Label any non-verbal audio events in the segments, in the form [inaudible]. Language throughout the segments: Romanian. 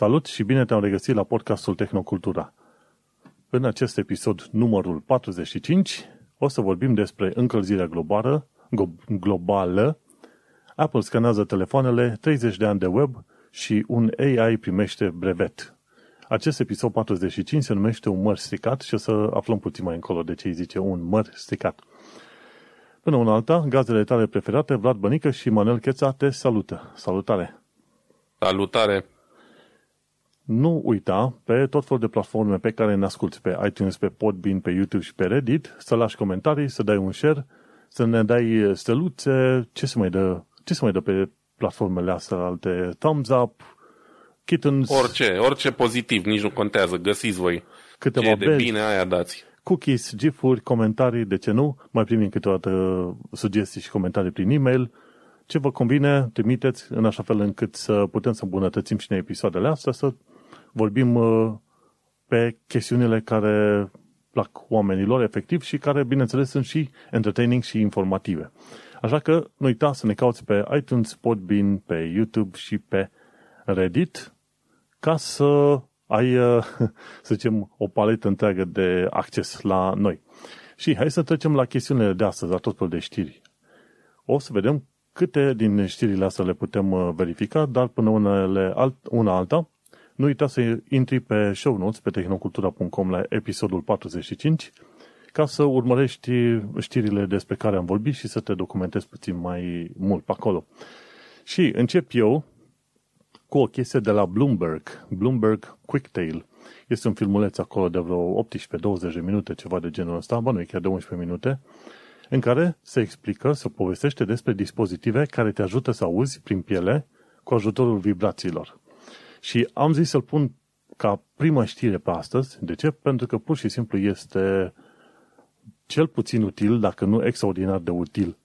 Salut și bine te-am regăsit la podcastul Tehnocultura. În acest episod numărul 45 o să vorbim despre încălzirea globală, globală Apple scanează telefoanele, 30 de ani de web și un AI primește brevet. Acest episod 45 se numește un măr stricat și o să aflăm puțin mai încolo de ce îi zice un măr stricat. Până una alta, gazele tale preferate, Vlad Bănică și Manuel Cheța te salută. Salutare! Salutare! Nu uita, pe tot felul de platforme pe care ne asculti, pe iTunes, pe Podbean, pe YouTube și pe Reddit, să lași comentarii, să dai un share, să ne dai steluțe, ce se mai dă, ce se mai dă pe platformele astea alte, thumbs up, kittens. Orice, orice pozitiv, nici nu contează, găsiți voi. Câteva ce de bine aia dați. Cookies, gif-uri, comentarii, de ce nu? Mai primim câteodată sugestii și comentarii prin e-mail. Ce vă convine, trimiteți în așa fel încât să putem să îmbunătățim și în episoadele astea, să vorbim uh, pe chestiunile care plac oamenilor efectiv și care, bineînțeles, sunt și entertaining și informative. Așa că nu uita să ne cauți pe iTunes, Podbean, pe YouTube și pe Reddit ca să ai, uh, [laughs] să zicem, o paletă întreagă de acces la noi. Și hai să trecem la chestiunile de astăzi, la tot felul de știri. O să vedem câte din știrile astea le putem uh, verifica, dar până unele alt, una alta, nu uita să intri pe show notes pe tehnocultura.com la episodul 45 ca să urmărești știrile despre care am vorbit și să te documentezi puțin mai mult pe acolo. Și încep eu cu o chestie de la Bloomberg, Bloomberg Quicktail. Este un filmuleț acolo de vreo 18-20 de minute, ceva de genul ăsta, bă, nu e chiar de 11 minute, în care se explică, se povestește despre dispozitive care te ajută să auzi prin piele cu ajutorul vibrațiilor. Și am zis să-l pun ca prima știre pe astăzi. De ce? Pentru că pur și simplu este cel puțin util, dacă nu extraordinar de util.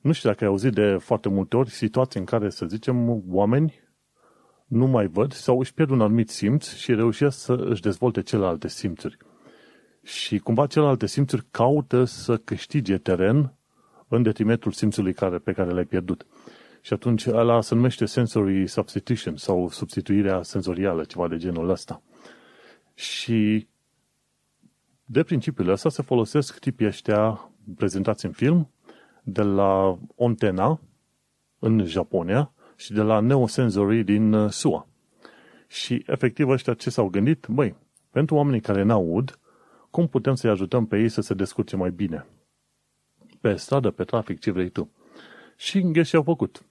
Nu știu dacă ai auzit de foarte multe ori situații în care, să zicem, oameni nu mai văd sau își pierd un anumit simț și reușesc să își dezvolte celelalte simțuri. Și cumva celelalte simțuri caută să câștige teren în detrimentul simțului care, pe care l-ai pierdut. Și atunci ăla se numește sensory substitution sau substituirea senzorială, ceva de genul ăsta. Și de principiul ăsta se folosesc tipii ăștia prezentați în film de la Ontena în Japonia și de la Neosensory din uh, SUA. Și efectiv ăștia ce s-au gândit? Băi, pentru oamenii care n-aud, cum putem să-i ajutăm pe ei să se descurce mai bine? Pe stradă, pe trafic, ce vrei tu. Și în și au făcut.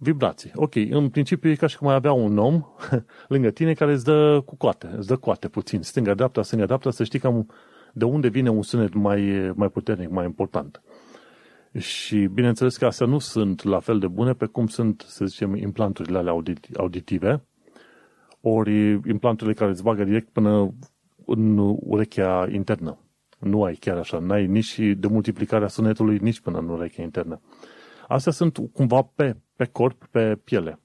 Vibrații. Ok, în principiu e ca și cum ai avea un om [laughs] lângă tine care îți dă cu coate, îți dă coate puțin, stânga-dreapta, stânga-dreapta, să știi cam de unde vine un sunet mai, mai puternic, mai important. Și bineînțeles că astea nu sunt la fel de bune pe cum sunt, să zicem, implanturile alea auditive, ori implanturile care îți bagă direct până în urechea internă. Nu ai chiar așa, n-ai nici de multiplicarea sunetului, nici până în urechea internă. Astea sunt cumva pe, pe corp, pe piele.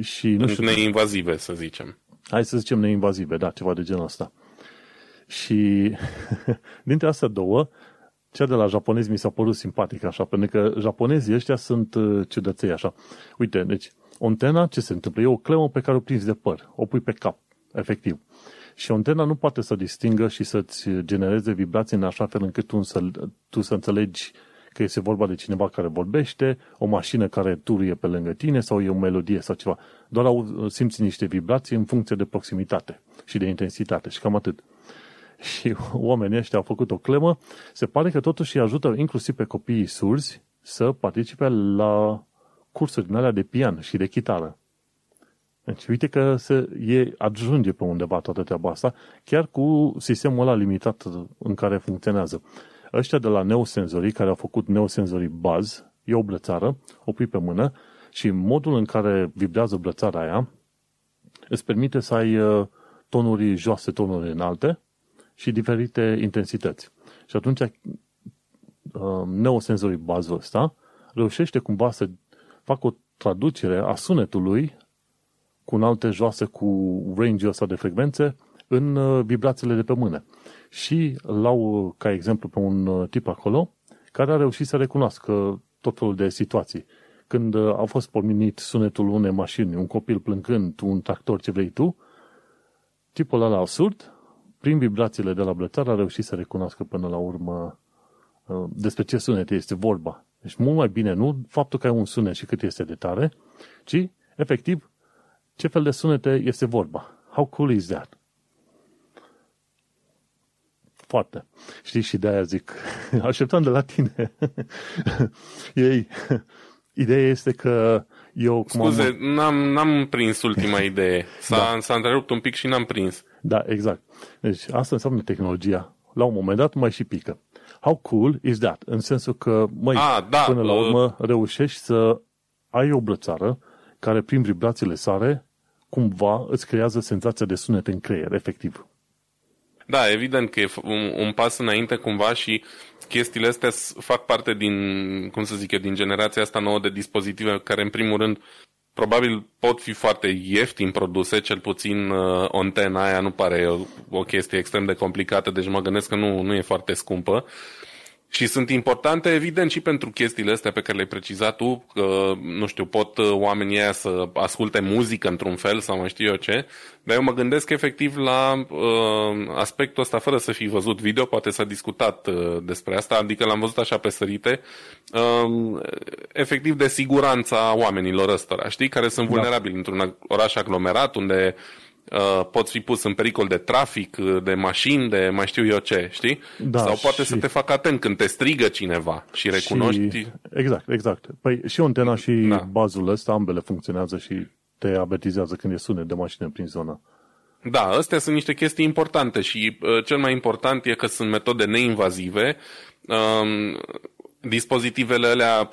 Și nu știu, neinvazive, să zicem. Hai să zicem neinvazive, da, ceva de genul ăsta. Și [laughs] dintre astea două, cea de la japonezi mi s-a părut simpatic așa, pentru că japonezii ăștia sunt uh, ciudăței așa. Uite, deci, o antena, ce se întâmplă? E o clemă pe care o prinzi de păr, o pui pe cap, efectiv. Și o antena nu poate să distingă și să-ți genereze vibrații în așa fel încât tu să, tu să înțelegi că este vorba de cineva care vorbește, o mașină care turie pe lângă tine sau e o melodie sau ceva. Doar au, simți niște vibrații în funcție de proximitate și de intensitate și cam atât. [laughs] Și oamenii ăștia au făcut o clemă, se pare că totuși îi ajută inclusiv pe copiii surzi să participe la cursuri din alea de pian și de chitară. Deci uite că se e, ajunge pe undeva toată treaba asta, chiar cu sistemul ăla limitat în care funcționează. Ăștia de la Neosensory, care au făcut Neosensory Buzz, e o brățară, o pui pe mână și modul în care vibrează brățara aia îți permite să ai uh, tonuri joase, tonuri înalte și diferite intensități. Și atunci uh, Neosensory Buzz ăsta reușește cumva să facă o traducere a sunetului cu unalte joase cu range ăsta de frecvențe în uh, vibrațiile de pe mână. Și lau ca exemplu pe un uh, tip acolo care a reușit să recunoască tot felul de situații. când a fost pomenit sunetul unei mașini, un copil plângând, un tractor, ce vrei tu, tipul ăla absurd, prin vibrațiile de la blățar, a reușit să recunoască până la urmă uh, despre ce sunet este vorba. Deci mult mai bine nu faptul că ai un sunet și cât este de tare, ci, efectiv, ce fel de sunete este vorba. How cool is that? Foarte. Știi, și de-aia zic, [laughs] așteptam de la tine. [laughs] Ei, [laughs] ideea este că eu... Cum Scuze, am... n-am, n-am prins ultima idee. S-a, da. s-a întrerupt un pic și n-am prins. Da, exact. Deci asta înseamnă tehnologia. La un moment dat mai și pică. How cool is that? În sensul că, măi, ah, da, până la uh, urmă reușești să ai o brățară care prin vibrațiile sare cumva îți creează senzația de sunet în creier, efectiv. Da, evident că e un, un pas înainte cumva și chestiile astea fac parte din, cum să zic eu, din generația asta nouă de dispozitive care în primul rând probabil pot fi foarte ieftin produse, cel puțin uh, antena aia nu pare o, o chestie extrem de complicată, deci mă gândesc că nu, nu e foarte scumpă. Și sunt importante, evident, și pentru chestiile astea pe care le-ai precizat tu, că, nu știu, pot uh, oamenii aia să asculte muzică într-un fel sau mai știu eu ce, dar eu mă gândesc efectiv la uh, aspectul ăsta, fără să fi văzut video, poate s-a discutat uh, despre asta, adică l-am văzut așa pe sărite, uh, efectiv de siguranța oamenilor ăstora, știi, care sunt da. vulnerabili da. într-un oraș aglomerat, unde uh, uh, poți fi pus în pericol de trafic, uh, de mașini, de mai știu eu ce, știi? Da, Sau poate și... să te facă atent când te strigă cineva și recunoști... Și... Exact, exact. Păi și antena și da. bazul ăsta, ambele funcționează și te avertizează când e sunet de mașină prin zonă. Da, astea sunt niște chestii importante și uh, cel mai important e că sunt metode neinvazive. Um, dispozitivele alea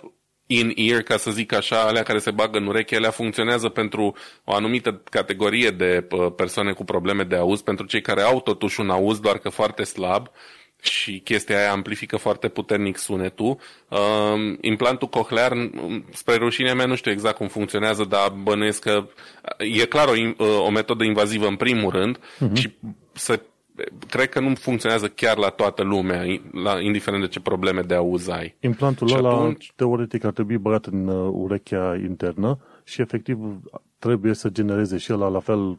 in-ear, ca să zic așa, alea care se bagă în ureche, alea funcționează pentru o anumită categorie de persoane cu probleme de auz, pentru cei care au totuși un auz, doar că foarte slab și chestia aia amplifică foarte puternic sunetul. Uh, implantul cochlear, spre rușinea mea, nu știu exact cum funcționează, dar bănuiesc că e clar o, o metodă invazivă în primul rând uh-huh. și se cred că nu funcționează chiar la toată lumea, la, indiferent de ce probleme de auz ai. Implantul și ăla, atunci... teoretic, ar trebui băgat în uh, urechea internă și, efectiv, trebuie să genereze și ăla la fel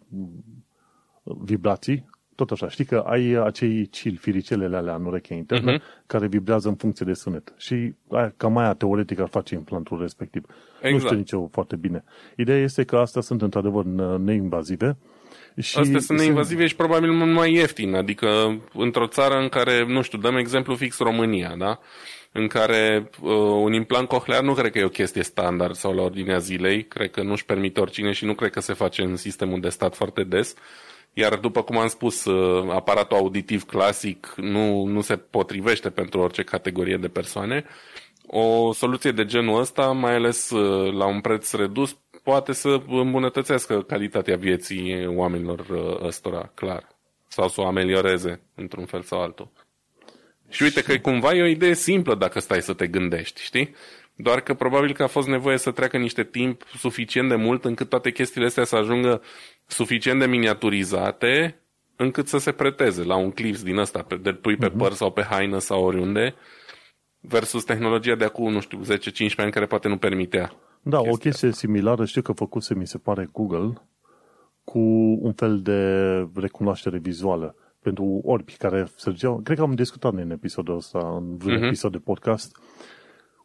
vibrații, tot așa. Știi că ai acei cili, firicelele alea în urechea internă, uh-huh. care vibrează în funcție de sunet. Și aia, cam aia teoretic ar face implantul respectiv. Exact. Nu știu nici eu foarte bine. Ideea este că astea sunt într-adevăr neinvazive, și Astea sunt neinvazive și probabil mult mai ieftin, adică într-o țară în care, nu știu, dăm exemplu fix România, da? în care uh, un implant cochlear nu cred că e o chestie standard sau la ordinea zilei, cred că nu-și permite oricine și nu cred că se face în sistemul de stat foarte des. Iar după cum am spus, uh, aparatul auditiv clasic nu, nu se potrivește pentru orice categorie de persoane. O soluție de genul ăsta, mai ales uh, la un preț redus, poate să îmbunătățească calitatea vieții oamenilor uh, ăstora, clar. Sau să o amelioreze într-un fel sau altul. Și uite că cumva e o idee simplă dacă stai să te gândești, știi? Doar că probabil că a fost nevoie să treacă niște timp suficient de mult încât toate chestiile astea să ajungă suficient de miniaturizate încât să se preteze la un clips din ăsta, de pui pe uh-huh. păr sau pe haină sau oriunde, versus tehnologia de acum, nu știu, 10-15 ani care poate nu permitea. Da, o chestie asta. similară știu că făcuse, mi se pare, Google cu un fel de recunoaștere vizuală pentru orbi care sărgeau. Cred că am discutat în episodul ăsta, în vreun uh-huh. episod de podcast.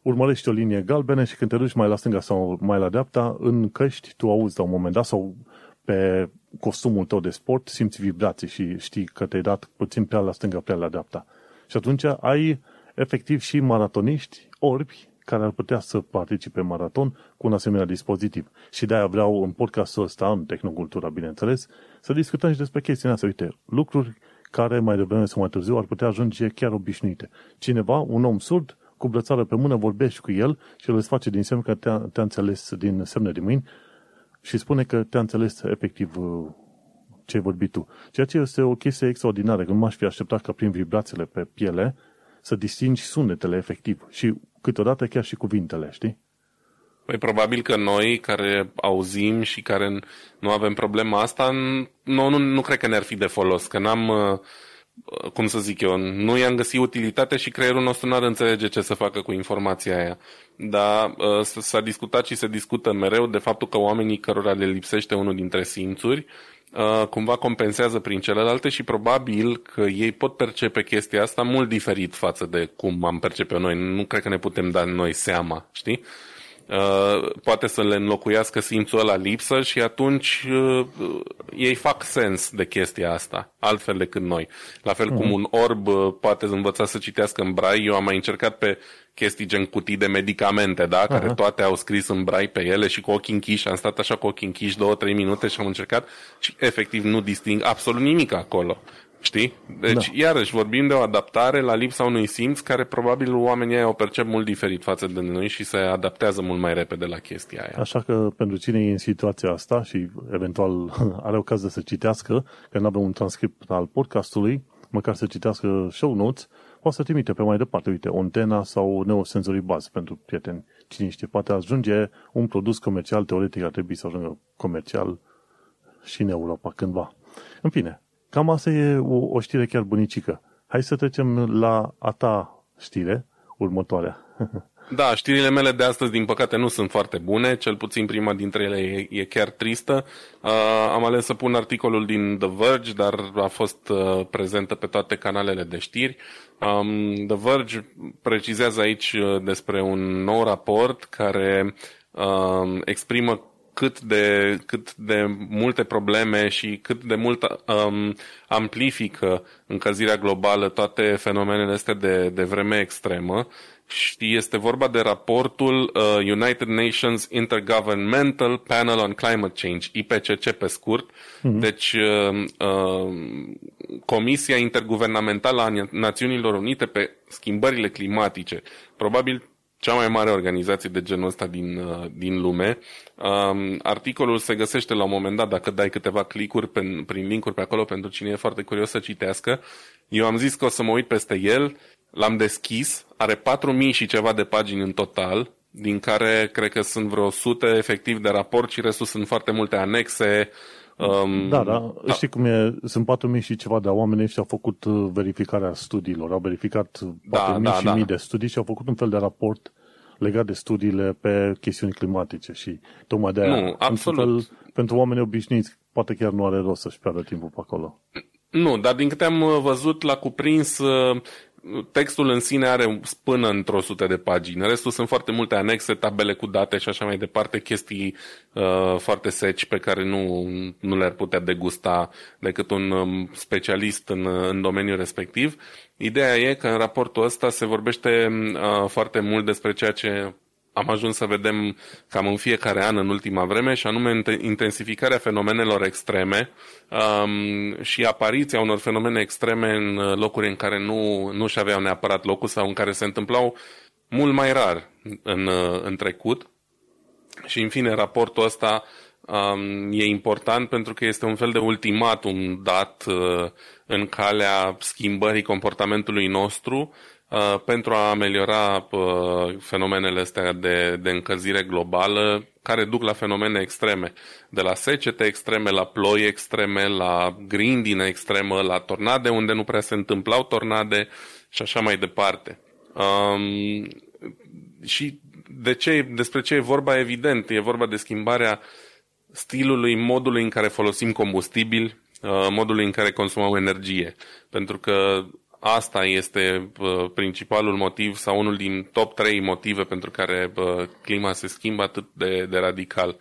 Urmărești o linie galbenă și când te duci mai la stânga sau mai la dreapta, în căști tu auzi la un moment dat sau pe costumul tău de sport simți vibrații și știi că te-ai dat puțin prea la stânga, prea la dreapta. Și atunci ai efectiv și maratoniști orbi care ar putea să participe în maraton cu un asemenea dispozitiv. Și de-aia vreau în podcastul ăsta, în Tehnocultura, bineînțeles, să discutăm și despre chestiile astea. Uite, lucruri care mai devreme sau mai târziu ar putea ajunge chiar obișnuite. Cineva, un om surd, cu brățară pe mână, vorbești cu el și el îți face din semn că te-a, te înțeles din semne de mâini și spune că te-a înțeles efectiv uh, ce ai vorbit tu. Ceea ce este o chestie extraordinară, că nu m-aș fi așteptat ca prin vibrațiile pe piele să distingi sunetele efectiv și câteodată chiar și cuvintele, știi? Păi probabil că noi care auzim și care nu avem problema asta, nu, nu, nu cred că ne-ar fi de folos, că n-am, cum să zic eu, nu i-am găsit utilitate și creierul nostru nu ar înțelege ce să facă cu informația aia. Dar uh, s-a discutat și se discută mereu de faptul că oamenii cărora le lipsește unul dintre simțuri, uh, cumva compensează prin celelalte și probabil că ei pot percepe chestia asta mult diferit față de cum am percepe noi. Nu cred că ne putem da noi seama, știi? Uh, poate să le înlocuiască simțul ăla lipsă și atunci uh, ei fac sens de chestia asta, altfel decât noi. La fel mm-hmm. cum mhm. un orb uh, poate învăța să citească în brai, eu am mai încercat pe chestii gen cutii de medicamente, da, care uh-huh. toate au scris în brai pe ele și cu ochii închiși, am stat așa cu ochii închiși două, trei minute și am încercat și efectiv nu disting absolut nimic acolo. Știi? Deci, da. iarăși, vorbim de o adaptare la lipsa unui simț care probabil oamenii o percep mult diferit față de noi și se adaptează mult mai repede la chestia aia. Așa că pentru cine e în situația asta și eventual [laughs] are ocazia să citească, că nu avem un transcript al podcastului, măcar să citească show notes, poate să trimite pe mai departe, uite, Ontena sau Neosensory Buzz pentru prieteni. Cine știe, poate ajunge un produs comercial, teoretic ar trebui să ajungă comercial și în Europa cândva. În fine, Cam asta e o, o știre chiar bunicică. Hai să trecem la a ta știre, următoarea. [laughs] Da, știrile mele de astăzi, din păcate, nu sunt foarte bune, cel puțin prima dintre ele e, e chiar tristă. Uh, am ales să pun articolul din The Verge, dar a fost uh, prezentă pe toate canalele de știri. Um, The Verge precizează aici uh, despre un nou raport care uh, exprimă cât de, cât de multe probleme și cât de mult um, amplifică încălzirea globală toate fenomenele astea de, de vreme extremă. Și este vorba de raportul uh, United Nations Intergovernmental Panel on Climate Change, IPCC pe scurt. Mm-hmm. Deci, uh, uh, Comisia Interguvernamentală a Națiunilor Unite pe schimbările climatice. Probabil cea mai mare organizație de genul ăsta din, uh, din lume. Um, articolul se găsește la un moment dat, dacă dai câteva clicuri pe, prin linkuri pe acolo pentru cine e foarte curios să citească. Eu am zis că o să mă uit peste el, l-am deschis, are 4000 și ceva de pagini în total, din care cred că sunt vreo 100 efectiv de raport și restul sunt foarte multe anexe, Um, da, da, da, știi cum e, sunt 4.000 și ceva de oameni și au făcut uh, verificarea studiilor, au verificat 4.000 da, da, și da. mii de studii și au făcut un fel de raport legat de studiile pe chestiuni climatice și tocmai de aia, nu, absolut. Fel, pentru oameni obișnuiți, poate chiar nu are rost să-și piardă timpul pe acolo. Nu, dar din câte am uh, văzut, l-a cuprins uh, textul în sine are până într-o sută de pagini. Restul sunt foarte multe anexe, tabele cu date și așa mai departe, chestii uh, foarte seci pe care nu, nu le-ar putea degusta decât un um, specialist în, în domeniul respectiv. Ideea e că în raportul ăsta se vorbește uh, foarte mult despre ceea ce am ajuns să vedem cam în fiecare an în ultima vreme, și anume intensificarea fenomenelor extreme um, și apariția unor fenomene extreme în locuri în care nu, nu și aveau neapărat locul sau în care se întâmplau mult mai rar în, în trecut. Și, în fine, raportul ăsta um, e important pentru că este un fel de ultimatum dat uh, în calea schimbării comportamentului nostru Uh, pentru a ameliora uh, fenomenele astea de, de încălzire globală care duc la fenomene extreme. De la secete extreme, la ploi extreme, la grindină extremă, la tornade unde nu prea se întâmplau tornade și așa mai departe. Um, și de ce, despre ce e vorba, evident, e vorba de schimbarea stilului, modului în care folosim combustibil, uh, modului în care consumăm energie. Pentru că asta este uh, principalul motiv sau unul din top 3 motive pentru care uh, clima se schimbă atât de, de radical.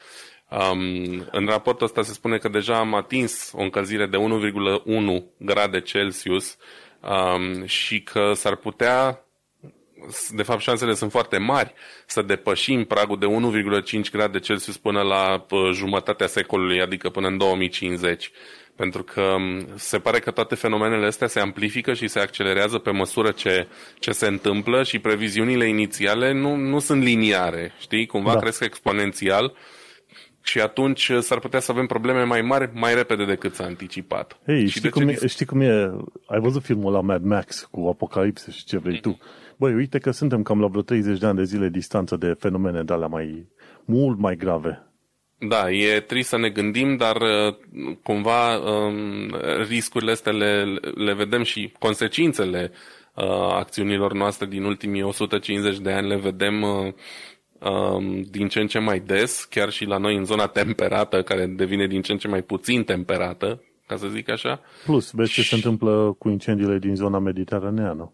Um, în raportul ăsta se spune că deja am atins o încălzire de 1,1 grade Celsius um, și că s-ar putea, de fapt șansele sunt foarte mari, să depășim pragul de 1,5 grade Celsius până la uh, jumătatea secolului, adică până în 2050. Pentru că se pare că toate fenomenele astea se amplifică și se accelerează pe măsură ce, ce se întâmplă și previziunile inițiale nu, nu sunt liniare, știi? Cumva da. cresc exponențial și atunci s-ar putea să avem probleme mai mari mai repede decât s-a anticipat. Hei, știi, cum e, știi cum e? Ai văzut filmul la Mad Max cu apocalipse și ce vrei tu? Băi, uite că suntem cam la vreo 30 de ani de zile distanță de fenomene de alea mai, mult mai grave Da, e trist să ne gândim, dar uh, cumva um, riscurile astea le, le vedem și consecințele uh, acțiunilor noastre din ultimii 150 de ani le vedem uh, um, din ce în ce mai des, chiar și la noi în zona temperată, care devine din ce în ce mai puțin temperată, ca să zic așa. Plus, vezi ce se întâmplă cu incendiile din zona mediteraneană.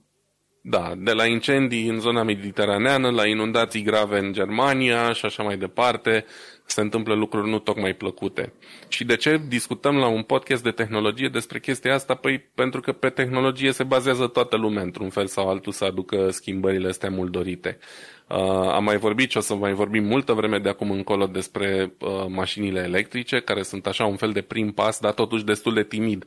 Da, de la incendii în zona mediteraneană, la inundații grave în Germania și așa mai departe, se întâmplă lucruri nu tocmai plăcute. Și de ce discutăm la un podcast de tehnologie despre chestia asta? Păi pentru că pe tehnologie se bazează toată lumea într-un fel sau altul să aducă schimbările astea mult dorite. Uh, am mai vorbit și o să mai vorbim multă vreme de acum încolo despre uh, mașinile electrice, care sunt așa un fel de prim pas, dar totuși destul de timid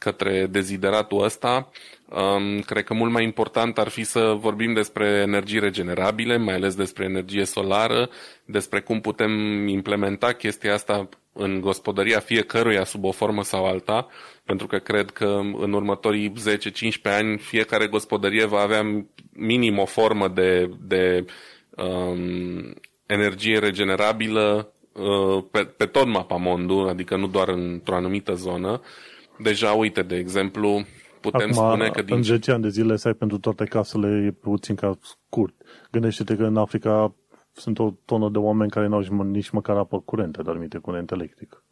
către dezideratul ăsta. Um, cred că mult mai important ar fi să vorbim despre energii regenerabile, mai ales despre energie solară, despre cum putem implementa chestia asta în gospodăria fiecăruia sub o formă sau alta, pentru că cred că în următorii 10-15 ani fiecare gospodărie va avea minim o formă de, de um, energie regenerabilă uh, pe, pe tot mapamondul, adică nu doar într-o anumită zonă. Deja, uite, de exemplu, putem Acum, spune că din... în 10 ani de zile să ai pentru toate casele e puțin ca scurt. Gândește-te că în Africa sunt o tonă de oameni care n-au nici măcar apă curentă, dormite curent electric.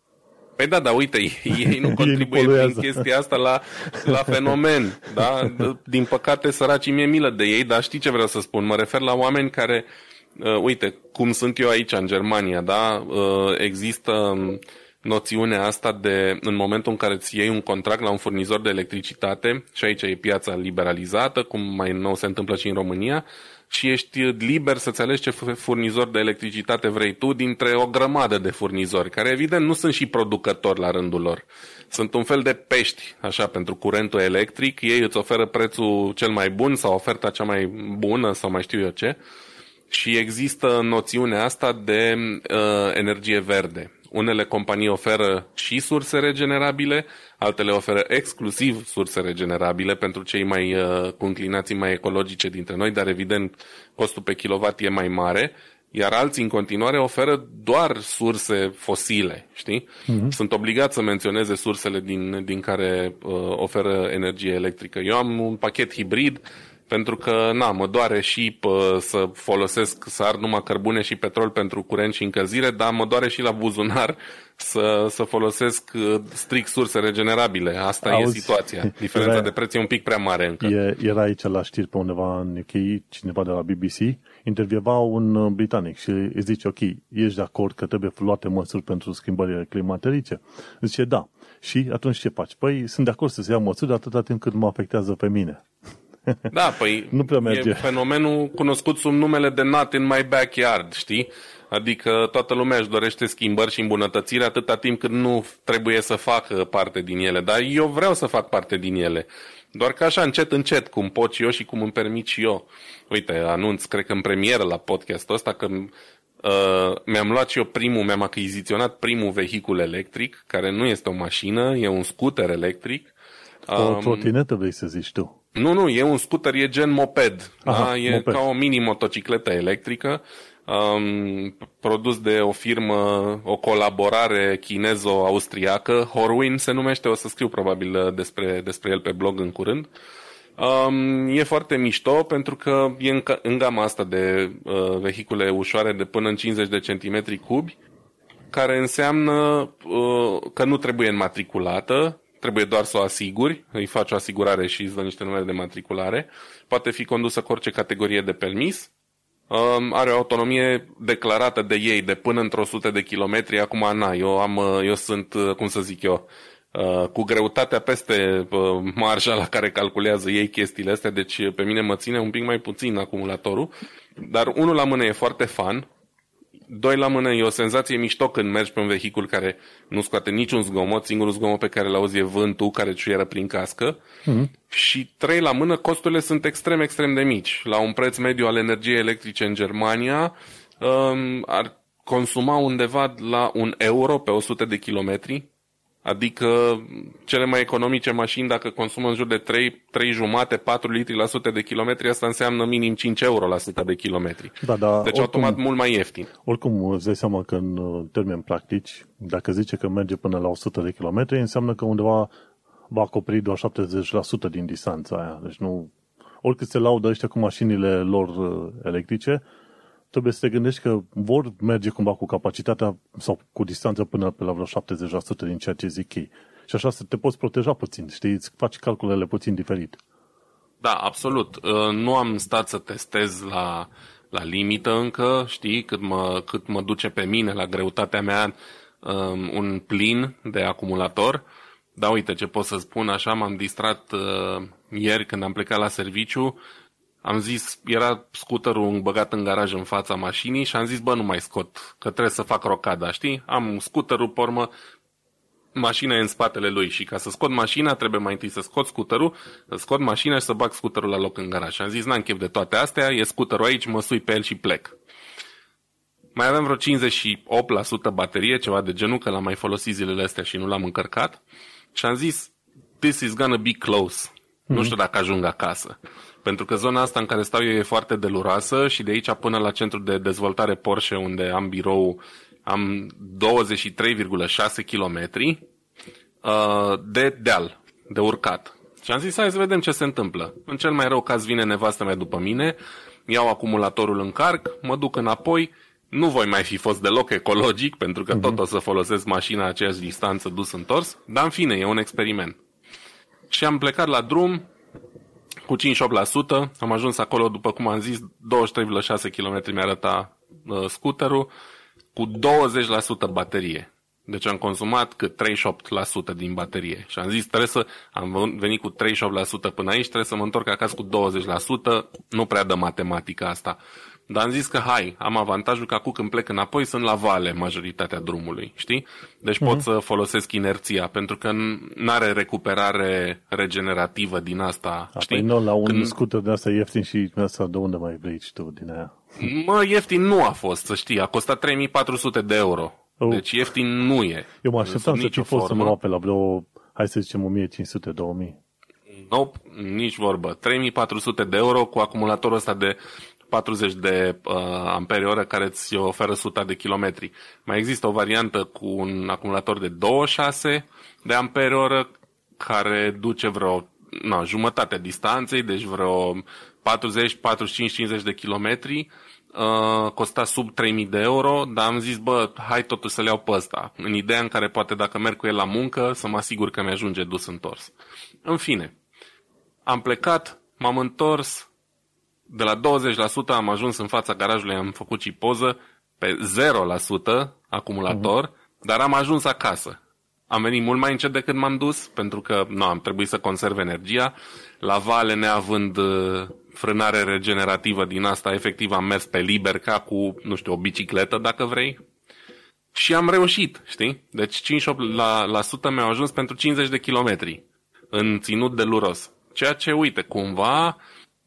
Păi da, da, uite, [laughs] ei nu contribuie prin chestia asta la, la fenomen, da? Din păcate, săracii mi-e milă de ei, dar știi ce vreau să spun? Mă refer la oameni care, uh, uite, cum sunt eu aici în Germania, da? Uh, există um, noțiunea asta de, în momentul în care îți iei un contract la un furnizor de electricitate, și aici e piața liberalizată, cum mai nou se întâmplă și în România, și ești liber să-ți alegi ce furnizor de electricitate vrei tu dintre o grămadă de furnizori, care evident nu sunt și producători la rândul lor. Sunt un fel de pești, așa, pentru curentul electric. Ei îți oferă prețul cel mai bun sau oferta cea mai bună sau mai știu eu ce. Și există noțiunea asta de uh, energie verde. Unele companii oferă și surse regenerabile, altele oferă exclusiv surse regenerabile pentru cei mai uh, cu inclinații mai ecologice dintre noi, dar evident costul pe kilowatt e mai mare, iar alții în continuare oferă doar surse fosile, știi? Uh-huh. Sunt obligat să menționeze sursele din, din care uh, oferă energie electrică. Eu am un pachet hibrid pentru că, na, mă doare și pă, să folosesc, să ard numai cărbune și petrol pentru curent și încălzire, dar mă doare și la buzunar să, să folosesc uh, strict surse regenerabile. Asta Auzi, e situația. [laughs] Diferența era, de preț e un pic prea mare încă. E, era aici la știri pe undeva în UK, cineva de la BBC, intervieva un uh, britanic și îi zice, ok, ești de acord că trebuie luate măsuri pentru schimbările climaterice? Zice, da. Și atunci ce faci? Păi sunt de acord să se ia măsuri atâta timp cât mă afectează pe mine. Da, păi [laughs] nu prea merge. e fenomenul cunoscut sub numele de not in my backyard, știi? Adică toată lumea își dorește schimbări și îmbunătățiri atâta timp cât nu trebuie să facă parte din ele. Dar eu vreau să fac parte din ele. Doar că așa, încet, încet, cum pot și eu și cum îmi permit și eu. Uite, anunț, cred că în premieră la podcastul ăsta, că uh, mi-am luat și eu primul, mi-am achiziționat primul vehicul electric, care nu este o mașină, e un scooter electric. O um, trotinetă vrei să zici tu. Nu, nu, e un scooter, e gen moped. Aha, da? E moped. ca o mini-motocicletă electrică, um, produs de o firmă, o colaborare chinezo-austriacă, Horwin se numește, o să scriu probabil uh, despre, despre el pe blog în curând. Um, e foarte mișto pentru că e în, în gama asta de uh, vehicule ușoare de până în 50 de centimetri cubi, care înseamnă uh, că nu trebuie înmatriculată, trebuie doar să o asiguri, îi faci o asigurare și îți dă niște numere de matriculare, poate fi condusă cu orice categorie de permis, um, are o autonomie declarată de ei de până într-o sută de kilometri, acum na, eu, am, eu sunt, cum să zic eu, uh, cu greutatea peste uh, marja la care calculează ei chestiile astea, deci pe mine mă ține un pic mai puțin acumulatorul, dar unul la mână e foarte fan, doi la mână e o senzație mișto când mergi pe un vehicul care nu scoate niciun zgomot, singurul zgomot pe care l-auzi e vântul care ciuieră prin cască mm-hmm. și trei la mână, costurile sunt extrem, extrem de mici. La un preț mediu al energiei electrice în Germania um, ar consuma undeva la un euro pe 100 de kilometri, Adică cele mai economice mașini, dacă consumă în jur de 3, 3 jumate, 4 litri la 100 de kilometri, asta înseamnă minim 5 euro la 100 de kilometri. Da, da, deci oricum, automat mult mai ieftin. Oricum, îți dai seama că în termeni practici, dacă zice că merge până la 100 de kilometri, înseamnă că undeva va acoperi doar 70% din distanța aia. Deci nu... Oricât se laudă ăștia cu mașinile lor uh, electrice, trebuie să te gândești că vor merge cumva cu capacitatea sau cu distanță până pe la vreo 70% din ceea ce zic ei. Și așa să te poți proteja puțin, știi, îți faci calculele puțin diferit. Da, absolut. Uh, nu am stat să testez la, la limită încă, știi, cât mă, cât mă duce pe mine, la greutatea mea, um, un plin de acumulator. Da, uite ce pot să spun, așa m-am distrat uh, ieri când am plecat la serviciu, am zis, era scuterul băgat în garaj în fața mașinii și am zis, bă, nu mai scot, că trebuie să fac rocada, știi? Am scuterul, pe urmă, mașina e în spatele lui și ca să scot mașina trebuie mai întâi să scot scuterul, să scot mașina și să bag scuterul la loc în garaj. Și am zis, n-am chef de toate astea, e scuterul aici, mă sui pe el și plec. Mai avem vreo 58% baterie, ceva de genul, că l-am mai folosit zilele astea și nu l-am încărcat. Și am zis, this is gonna be close. Mm-hmm. Nu mhm. știu dacă ajung acasă. Pentru că zona asta în care stau eu e foarte deluroasă și de aici până la centrul de dezvoltare Porsche, unde am birou, am 23,6 km uh, de deal, de urcat. Și am zis, hai să vedem ce se întâmplă. În cel mai rău caz vine nevastă mea după mine, iau acumulatorul în carc, mă duc înapoi, nu voi mai fi fost deloc ecologic, pentru că uh-huh. tot o să folosesc mașina aceeași distanță dus-întors, dar în fine, e un experiment. Și am plecat la drum, cu 5-8%. Am ajuns acolo, după cum am zis, 23,6 km mi arăta uh, scooterul, cu 20% baterie. Deci am consumat cât 38% din baterie. Și am zis, trebuie să, am venit cu 38% până aici, trebuie să mă întorc acasă cu 20%. Nu prea dă matematica asta. Dar am zis că hai, am avantajul că acum când plec înapoi sunt la vale majoritatea drumului, știi? Deci mm-hmm. pot mhm. să folosesc inerția, pentru că nu are recuperare regenerativă din asta, A, știi? Păi nu, la un când... scooter de asta ieftin și asta de unde mai vrei tu din aia? Mă, ieftin nu a fost, să știi, a costat 3400 de euro. Oh. Deci ieftin nu e. Eu mă așteptam să fi fost să mă pe la vreo, hai să zicem, 1500-2000. Nope, nici vorbă. 3400 de euro cu acumulatorul ăsta de 40 de uh, ampere oră care îți oferă 100 de kilometri. Mai există o variantă cu un acumulator de 26 de ampere oră care duce vreo na, jumătatea distanței, deci vreo 40, 45, 50 de kilometri. Uh, costa sub 3000 de euro, dar am zis, bă, hai totuși să le iau pe ăsta, în ideea în care poate dacă merg cu el la muncă, să mă asigur că mi-ajunge dus întors. În fine, am plecat, m-am întors, de la 20% am ajuns în fața garajului, am făcut și poză pe 0% acumulator, uh-huh. dar am ajuns acasă. Am venit mult mai încet decât m-am dus, pentru că nu am trebuit să conserv energia. La vale, neavând uh, frânare regenerativă din asta, efectiv am mers pe liber ca cu, nu știu, o bicicletă, dacă vrei. Și am reușit, știi? Deci 58% la, la sută mi-au ajuns pentru 50 de kilometri în ținut de luros. Ceea ce, uite, cumva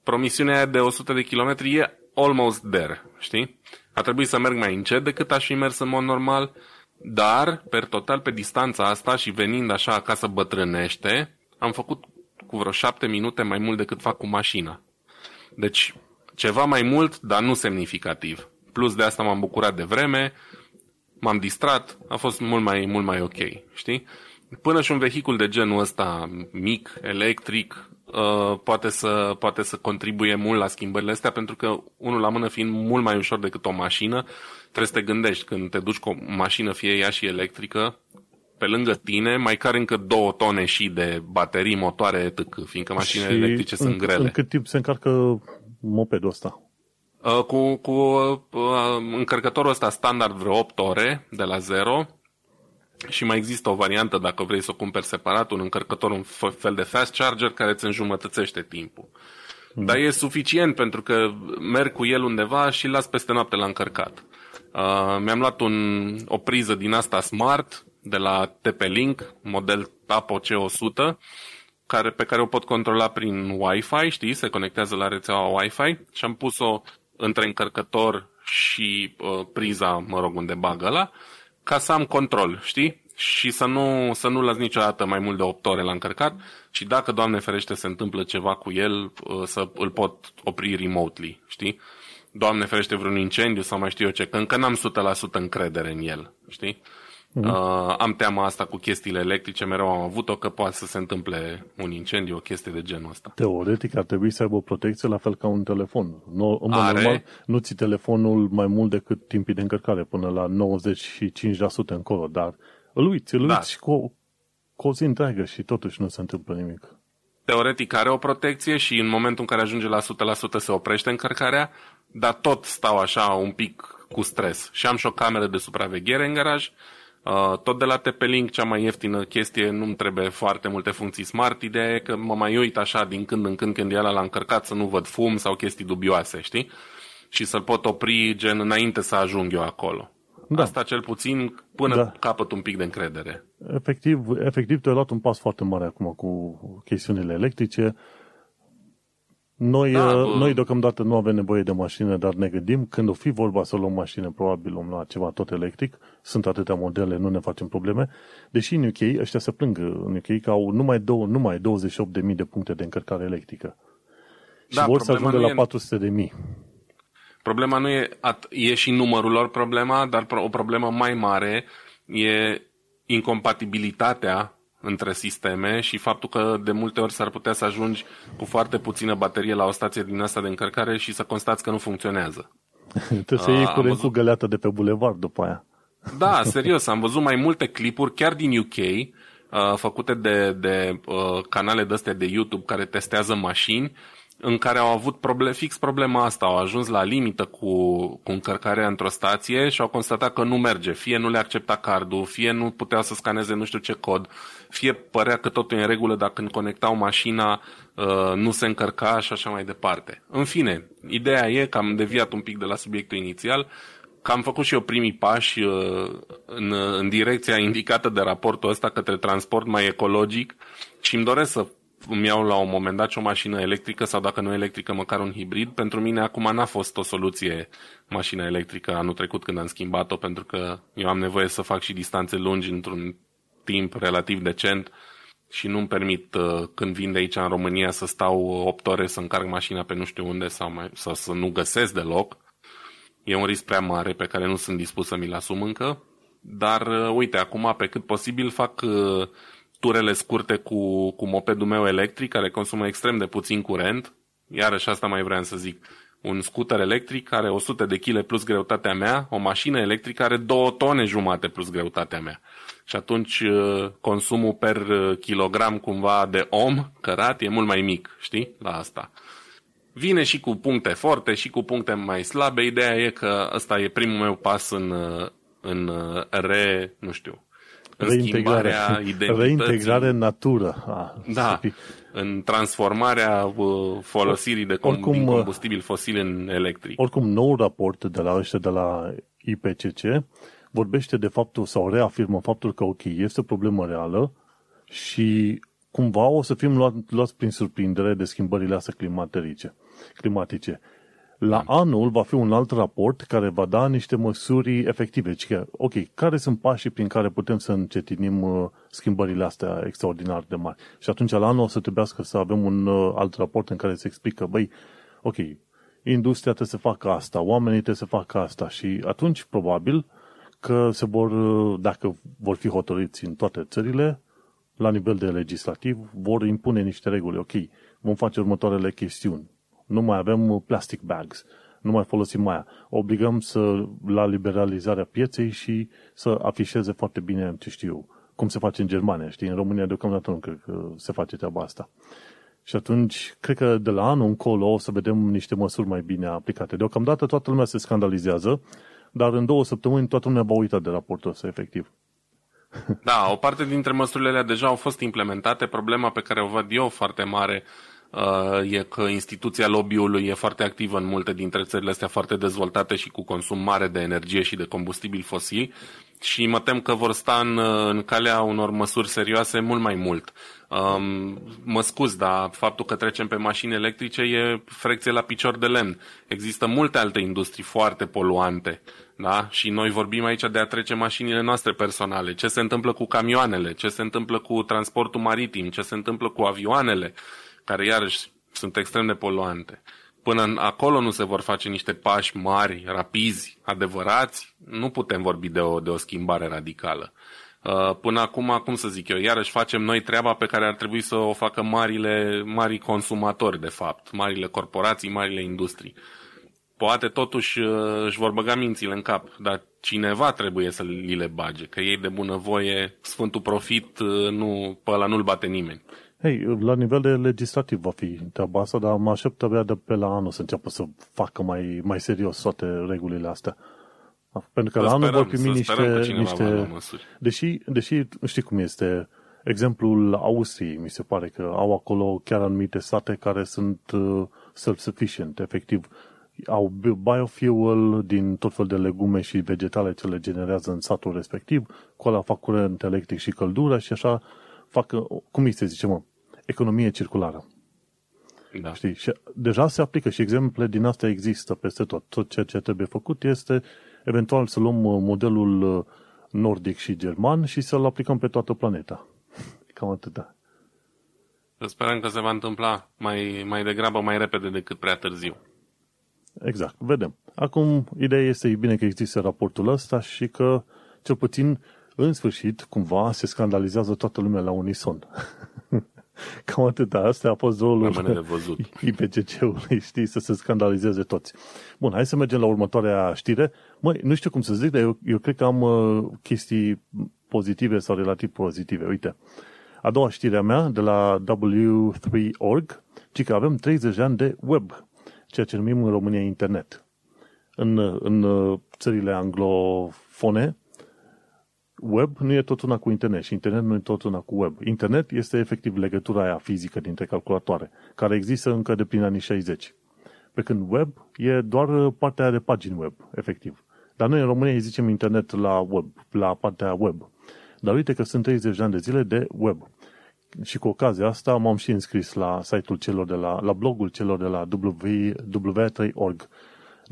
promisiunea de 100 de kilometri e almost there, știi? A trebuit să merg mai încet decât aș fi mers în mod normal, dar, per total, pe distanța asta și venind așa acasă bătrânește, am făcut cu vreo șapte minute mai mult decât fac cu mașina. Deci, ceva mai mult, dar nu semnificativ. Plus de asta m-am bucurat de vreme, m-am distrat, a fost mult mai, mult mai ok, știi? Până și un vehicul de genul ăsta mic, electric, Uh, poate, să, poate să contribuie mult la schimbările astea, pentru că unul la mână fiind mult mai ușor decât o mașină, trebuie să te gândești când te duci cu o mașină, fie ea și electrică, pe lângă tine mai care încă două tone și de baterii, motoare, etc., fiindcă mașinile și electrice în, sunt grele. În cât timp se încarcă mopedul ăsta? Uh, cu cu uh, încărcătorul ăsta standard vreo 8 ore de la zero și mai există o variantă, dacă vrei să o cumperi separat, un încărcător, un fel de fast charger care îți înjumătățește timpul. Mm. Dar e suficient pentru că merg cu el undeva și las peste noapte la încărcat. Uh, mi-am luat un, o priză din asta smart de la TP-Link, model Tapo C100, care, pe care o pot controla prin Wi-Fi, știi, se conectează la rețeaua Wi-Fi și am pus-o între încărcător și uh, priza, mă rog, unde bagă la ca să am control, știi? și să nu, să nu las niciodată mai mult de 8 ore la încărcat și dacă, Doamne ferește, se întâmplă ceva cu el, uh, să îl pot opri remotely, știi? Doamne ferește vreun incendiu sau mai știu eu ce, că încă n-am 100% încredere în el, știi? Uh-huh. Uh, am teama asta cu chestiile electrice, mereu am avut-o că poate să se întâmple un incendiu, o chestie de genul ăsta. Teoretic ar trebui să aibă o protecție la fel ca un telefon. No, în Are? normal, nu ți telefonul mai mult decât timpii de încărcare, până la 95% încolo, dar îl uiți, îl da. uiți cu, o, cu o zi întreagă și totuși nu se întâmplă nimic. Teoretic are o protecție și în momentul în care ajunge la 100% se oprește încărcarea, dar tot stau așa un pic cu stres. Și am și o cameră de supraveghere în garaj, Uh, tot de la TP-Link, cea mai ieftină chestie, nu-mi trebuie foarte multe funcții smart. Ideea e că mă mai uit așa din când în când când e la încărcat să nu văd fum sau chestii dubioase, știi? Și să-l pot opri gen înainte să ajung eu acolo. Da. Asta cel puțin până da. capăt un pic de încredere. Efectiv, efectiv tu ai luat un pas foarte mare acum cu chestiunile electrice. Noi, da, uh, noi deocamdată nu avem nevoie de mașină, dar ne gândim, când o fi vorba să luăm mașină, probabil om la ceva tot electric, sunt atâtea modele, nu ne facem probleme, deși în UK, ăștia se plâng în UK că au numai, două, numai 28.000 de puncte de încărcare electrică. Și da, vor să ajungă la 400.000. Problema nu e, e și numărul lor problema, dar o problemă mai mare e incompatibilitatea între sisteme și faptul că de multe ori s-ar putea să ajungi cu foarte puțină baterie la o stație din asta de încărcare și să constați că nu funcționează. [laughs] Trebuie să iei curentul văzut... găleată de pe bulevard după aia. Da, serios, am văzut mai multe clipuri, chiar din UK, uh, făcute de, de uh, canale de astea de YouTube care testează mașini în care au avut problem, fix problema asta, au ajuns la limită cu, cu încărcarea într-o stație și au constatat că nu merge. Fie nu le accepta cardul, fie nu putea să scaneze nu știu ce cod, fie părea că totul e în regulă, dar când conectau mașina uh, nu se încărca și așa mai departe. În fine, ideea e că am deviat un pic de la subiectul inițial, că am făcut și eu primii pași uh, în, în direcția indicată de raportul ăsta către transport mai ecologic și îmi doresc să îmi iau la un moment dat și o mașină electrică sau dacă nu electrică, măcar un hibrid. Pentru mine acum n-a fost o soluție mașina electrică anul trecut când am schimbat-o, pentru că eu am nevoie să fac și distanțe lungi într-un timp relativ decent și nu-mi permit uh, când vin de aici în România să stau 8 ore să încarc mașina pe nu știu unde sau, mai, sau să nu găsesc deloc. E un risc prea mare pe care nu sunt dispus să mi-l asum încă. Dar uh, uite, acum pe cât posibil fac uh, turele scurte cu, cu mopedul meu electric, care consumă extrem de puțin curent. Iarăși asta mai vreau să zic. Un scooter electric are 100 de kg plus greutatea mea, o mașină electrică are 2 tone jumate plus greutatea mea. Și atunci uh, consumul per uh, kilogram cumva de om cărat e mult mai mic, știi, la asta. Vine și cu puncte forte și cu puncte mai slabe. Ideea e că ăsta e primul meu pas în, uh, în re, nu știu, reintegrare, reintegrare în natură. Ah, da, în transformarea uh, folosirii de com- oricum, din uh, combustibil fosil în electric. Oricum, nou raport de la ăștia de la IPCC vorbește de faptul sau reafirmă faptul că, ok, este o problemă reală și cumva o să fim luați, luați prin surprindere de schimbările astea climatice. climatice. La da. anul va fi un alt raport care va da niște măsuri efective. Deci, ok, care sunt pașii prin care putem să încetinim uh, schimbările astea extraordinar de mari? Și atunci la anul o să trebuiască să avem un uh, alt raport în care se explică, băi, ok, industria trebuie să facă asta, oamenii trebuie să facă asta și atunci probabil că se vor, uh, dacă vor fi hotărâți în toate țările, la nivel de legislativ, vor impune niște reguli. Ok, vom face următoarele chestiuni nu mai avem uh, plastic bags, nu mai folosim aia. Obligăm să, la liberalizarea pieței și să afișeze foarte bine, ce știu, cum se face în Germania, știi? În România deocamdată nu cred că se face treaba asta. Și atunci, cred că de la anul încolo o să vedem niște măsuri mai bine aplicate. Deocamdată toată lumea se scandalizează, dar în două săptămâni toată lumea va uita de raportul ăsta, efectiv. Da, o parte dintre măsurile alea deja au fost implementate. Problema pe care o văd eu foarte mare Uh, e că instituția lobby-ului e foarte activă în multe dintre țările astea foarte dezvoltate și cu consum mare de energie și de combustibil fosil și mă tem că vor sta în, în calea unor măsuri serioase mult mai mult. Um, mă scuz, dar faptul că trecem pe mașini electrice e frecție la picior de lemn. Există multe alte industrii foarte poluante. Da? Și noi vorbim aici de a trece mașinile noastre personale. Ce se întâmplă cu camioanele, ce se întâmplă cu transportul maritim, ce se întâmplă cu avioanele, care iarăși sunt extrem de poluante. Până în acolo nu se vor face niște pași mari, rapizi, adevărați, nu putem vorbi de o, de o schimbare radicală. Uh, până acum, cum să zic eu, iarăși facem noi treaba pe care ar trebui să o facă marile, mari consumatori, de fapt, marile corporații, marile industrii. Poate totuși uh, își vor băga mințile în cap, dar cineva trebuie să li le bage, că ei de bunăvoie, Sfântul Profit, uh, nu, pe ăla nu-l bate nimeni. Hei, la nivel de legislativ va fi treaba asta, dar mă aștept abia de pe la anul să înceapă să facă mai, mai serios toate regulile astea. Pentru că să la anul vor primi niște... niște deși, deși știi cum este, exemplul Austriei, mi se pare că au acolo chiar anumite sate care sunt uh, self-sufficient, efectiv. Au biofuel din tot fel de legume și vegetale ce le generează în satul respectiv, cu alea fac curent electric și căldură și așa fac, cum îi se zice, mă, economie circulară. Da. Știi? Și deja se aplică și exemple din astea există peste tot. Tot ceea ce trebuie făcut este eventual să luăm uh, modelul uh, nordic și german și să-l aplicăm pe toată planeta. [laughs] Cam atâta. Să sperăm că se va întâmpla mai, mai degrabă, mai repede decât prea târziu. Exact, vedem. Acum, ideea este, e bine că există raportul ăsta și că, cel puțin, în sfârșit, cumva, se scandalizează toată lumea la unison. [laughs] [laughs] Cam atâta. Asta a fost rolul [laughs] IPCC-ului, știi, să se scandalizeze toți. Bun, hai să mergem la următoarea știre. Măi, nu știu cum să zic, dar eu, eu cred că am uh, chestii pozitive sau relativ pozitive. Uite, a doua știre a mea de la W3Org, ci că avem 30 de ani de web, ceea ce numim în România internet. În, în uh, țările anglofone, web nu e tot una cu internet și internet nu e tot una cu web. Internet este efectiv legătura aia fizică dintre calculatoare, care există încă de prin anii 60. Pe când web e doar partea de pagini web, efectiv. Dar noi în România îi zicem internet la web, la partea web. Dar uite că sunt 30 de ani de zile de web. Și cu ocazia asta m-am și înscris la site-ul celor de la, la blogul celor de la w3org.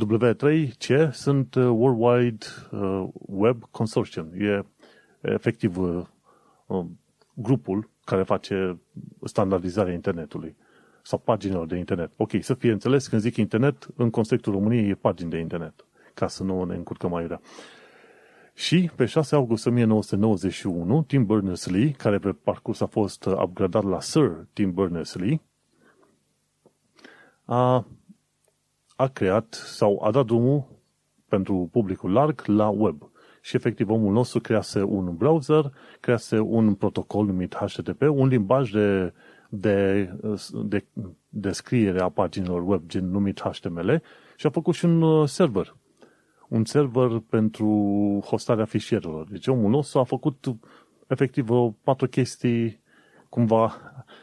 W3C sunt uh, Worldwide uh, Web Consortium. E efectiv uh, uh, grupul care face standardizarea internetului sau paginilor de internet. Ok, să fie înțeles, când zic internet, în contextul României e pagini de internet, ca să nu ne încurcăm mai rea. Și pe 6 august 1991, Tim Berners-Lee, care pe parcurs a fost upgradat la Sir Tim Berners-Lee, a, a creat sau a dat drumul pentru publicul larg la web și efectiv omul nostru crease un browser, crease un protocol numit HTTP, un limbaj de, de, de, de scriere a paginilor web gen numit HTML și a făcut și un uh, server. Un server pentru hostarea fișierelor. Deci omul nostru a făcut efectiv patru chestii cumva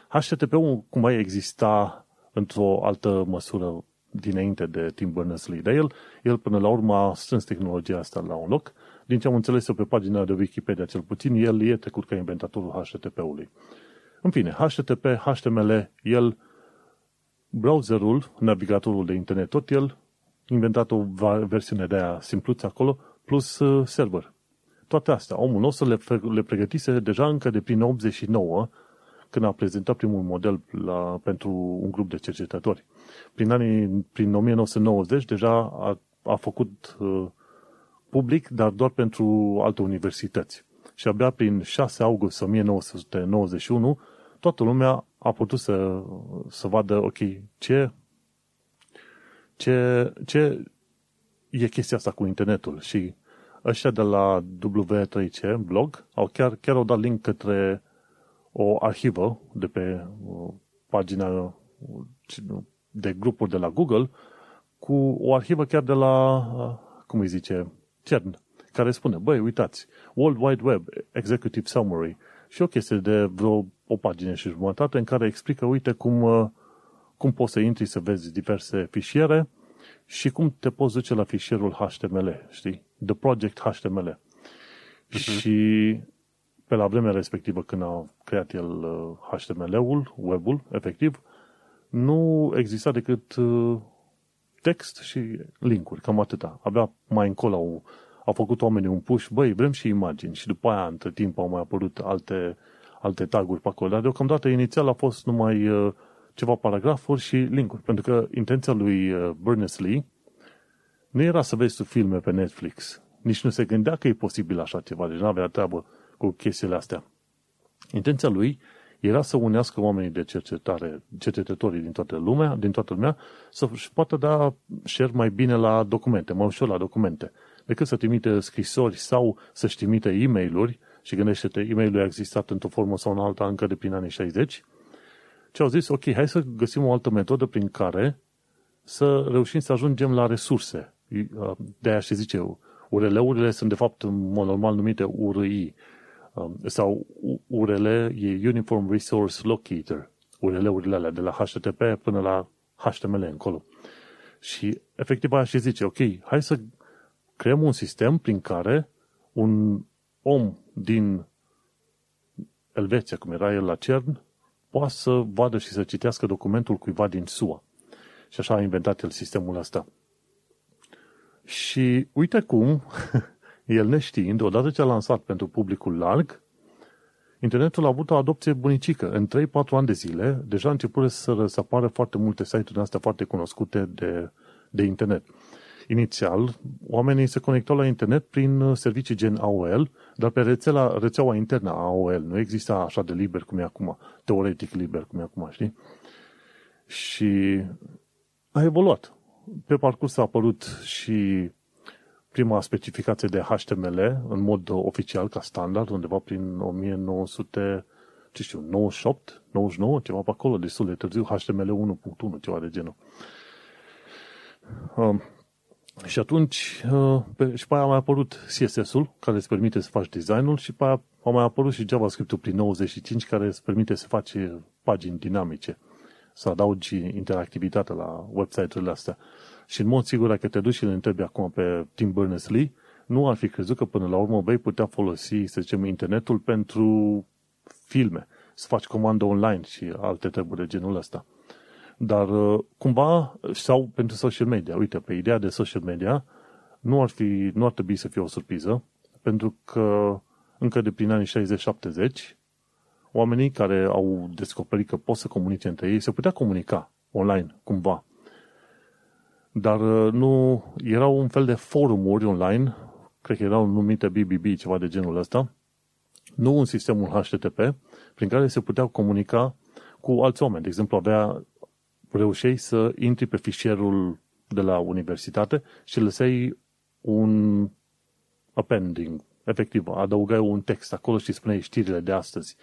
HTTP-ul cumva exista într-o altă măsură dinainte de Tim Berners-Lee, dar el, el până la urmă a strâns tehnologia asta la un loc din ce am înțeles eu pe pagina de Wikipedia cel puțin, el e trecut ca inventatorul HTTP-ului. În fine, HTTP, HTML, el, browserul, navigatorul de internet, tot el, inventat o versiune de aia simpluță acolo, plus uh, server. Toate astea, omul nostru le, le pregătise deja încă de prin 89, când a prezentat primul model la, pentru un grup de cercetători. Prin, anii, prin 1990 deja a, a făcut uh, public, dar doar pentru alte universități. Și abia prin 6 august 1991, toată lumea a putut să, să vadă, ok, ce, ce, ce e chestia asta cu internetul. Și ăștia de la W3C blog au chiar, chiar au dat link către o arhivă de pe pagina de grupuri de la Google cu o arhivă chiar de la, cum îi zice, CERN, care spune, băi, uitați, World Wide Web Executive Summary și o chestie de vreo o pagină și jumătate în care explică, uite, cum, uh, cum poți să intri să vezi diverse fișiere și cum te poți duce la fișierul HTML, știi? The Project HTML. Uh-huh. Și pe la vremea respectivă când a creat el HTML-ul, web-ul, efectiv, nu exista decât text și linkuri, cam atâta. Abia mai încolo au, au făcut oamenii un push, băi, vrem și imagini și după aia, între timp, au mai apărut alte, alte taguri pe acolo. Dar deocamdată, inițial a fost numai uh, ceva paragrafuri și linkuri, pentru că intenția lui uh, Berners-Lee nu era să vezi tu filme pe Netflix. Nici nu se gândea că e posibil așa ceva, deci nu avea treabă cu chestiile astea. Intenția lui era să unească oamenii de cercetare, cercetătorii din toată lumea, din toată lumea, să-și poată da share mai bine la documente, mai ușor la documente, decât să trimite scrisori sau să-și trimite e mail și gândește-te, e mail a existat într-o formă sau în alta încă de prin anii 60, ce au zis, ok, hai să găsim o altă metodă prin care să reușim să ajungem la resurse. De aia și zice, URL-urile sunt de fapt în mod normal numite URI, Um, sau URL e Uniform Resource Locator, URL-urile alea de la HTTP până la HTML încolo. Și efectiv aia și zice, ok, hai să creăm un sistem prin care un om din Elveția, cum era el la CERN, poate să vadă și să citească documentul cuiva din SUA. Și așa a inventat el sistemul ăsta. Și uite cum [laughs] El neștiind, odată ce a lansat pentru publicul larg, internetul a avut o adopție bunicică. În 3-4 ani de zile, deja a început să, să apară foarte multe site-uri astea foarte cunoscute de, de internet. Inițial, oamenii se conectau la internet prin servicii gen AOL, dar pe rețela, rețeaua internă a AOL nu exista așa de liber cum e acum, teoretic liber cum e acum, știi? Și a evoluat. Pe parcurs a apărut și prima specificație de HTML în mod oficial, ca standard, undeva prin 1900, ce știu, 98, 99, ceva pe acolo, destul de târziu, HTML 1.1, ceva de genul. Um, și atunci, uh, pe, și pe aia a mai apărut CSS-ul, care îți permite să faci designul, și pe aia a mai apărut și JavaScript-ul prin 95, care îți permite să faci pagini dinamice, să adaugi interactivitate la website-urile astea. Și în mod sigur, dacă te duci și îl întrebi acum pe Tim Berners-Lee, nu ar fi crezut că până la urmă vei putea folosi, să zicem, internetul pentru filme, să faci comandă online și alte treburi de genul ăsta. Dar uh, cumva, sau pentru social media, uite, pe ideea de social media, nu ar, fi, nu ar trebui să fie o surpriză, pentru că încă de prin anii 60-70, oamenii care au descoperit că pot să comunice între ei, se putea comunica online, cumva. Dar uh, nu, erau un fel de forumuri online, cred că erau numite BBB, ceva de genul ăsta, nu un sistemul HTTP, prin care se puteau comunica cu alți oameni. De exemplu, avea, reușeai să intri pe fișierul de la universitate și lăsai un appending, efectiv, adăugai un text acolo și spuneai știrile de astăzi.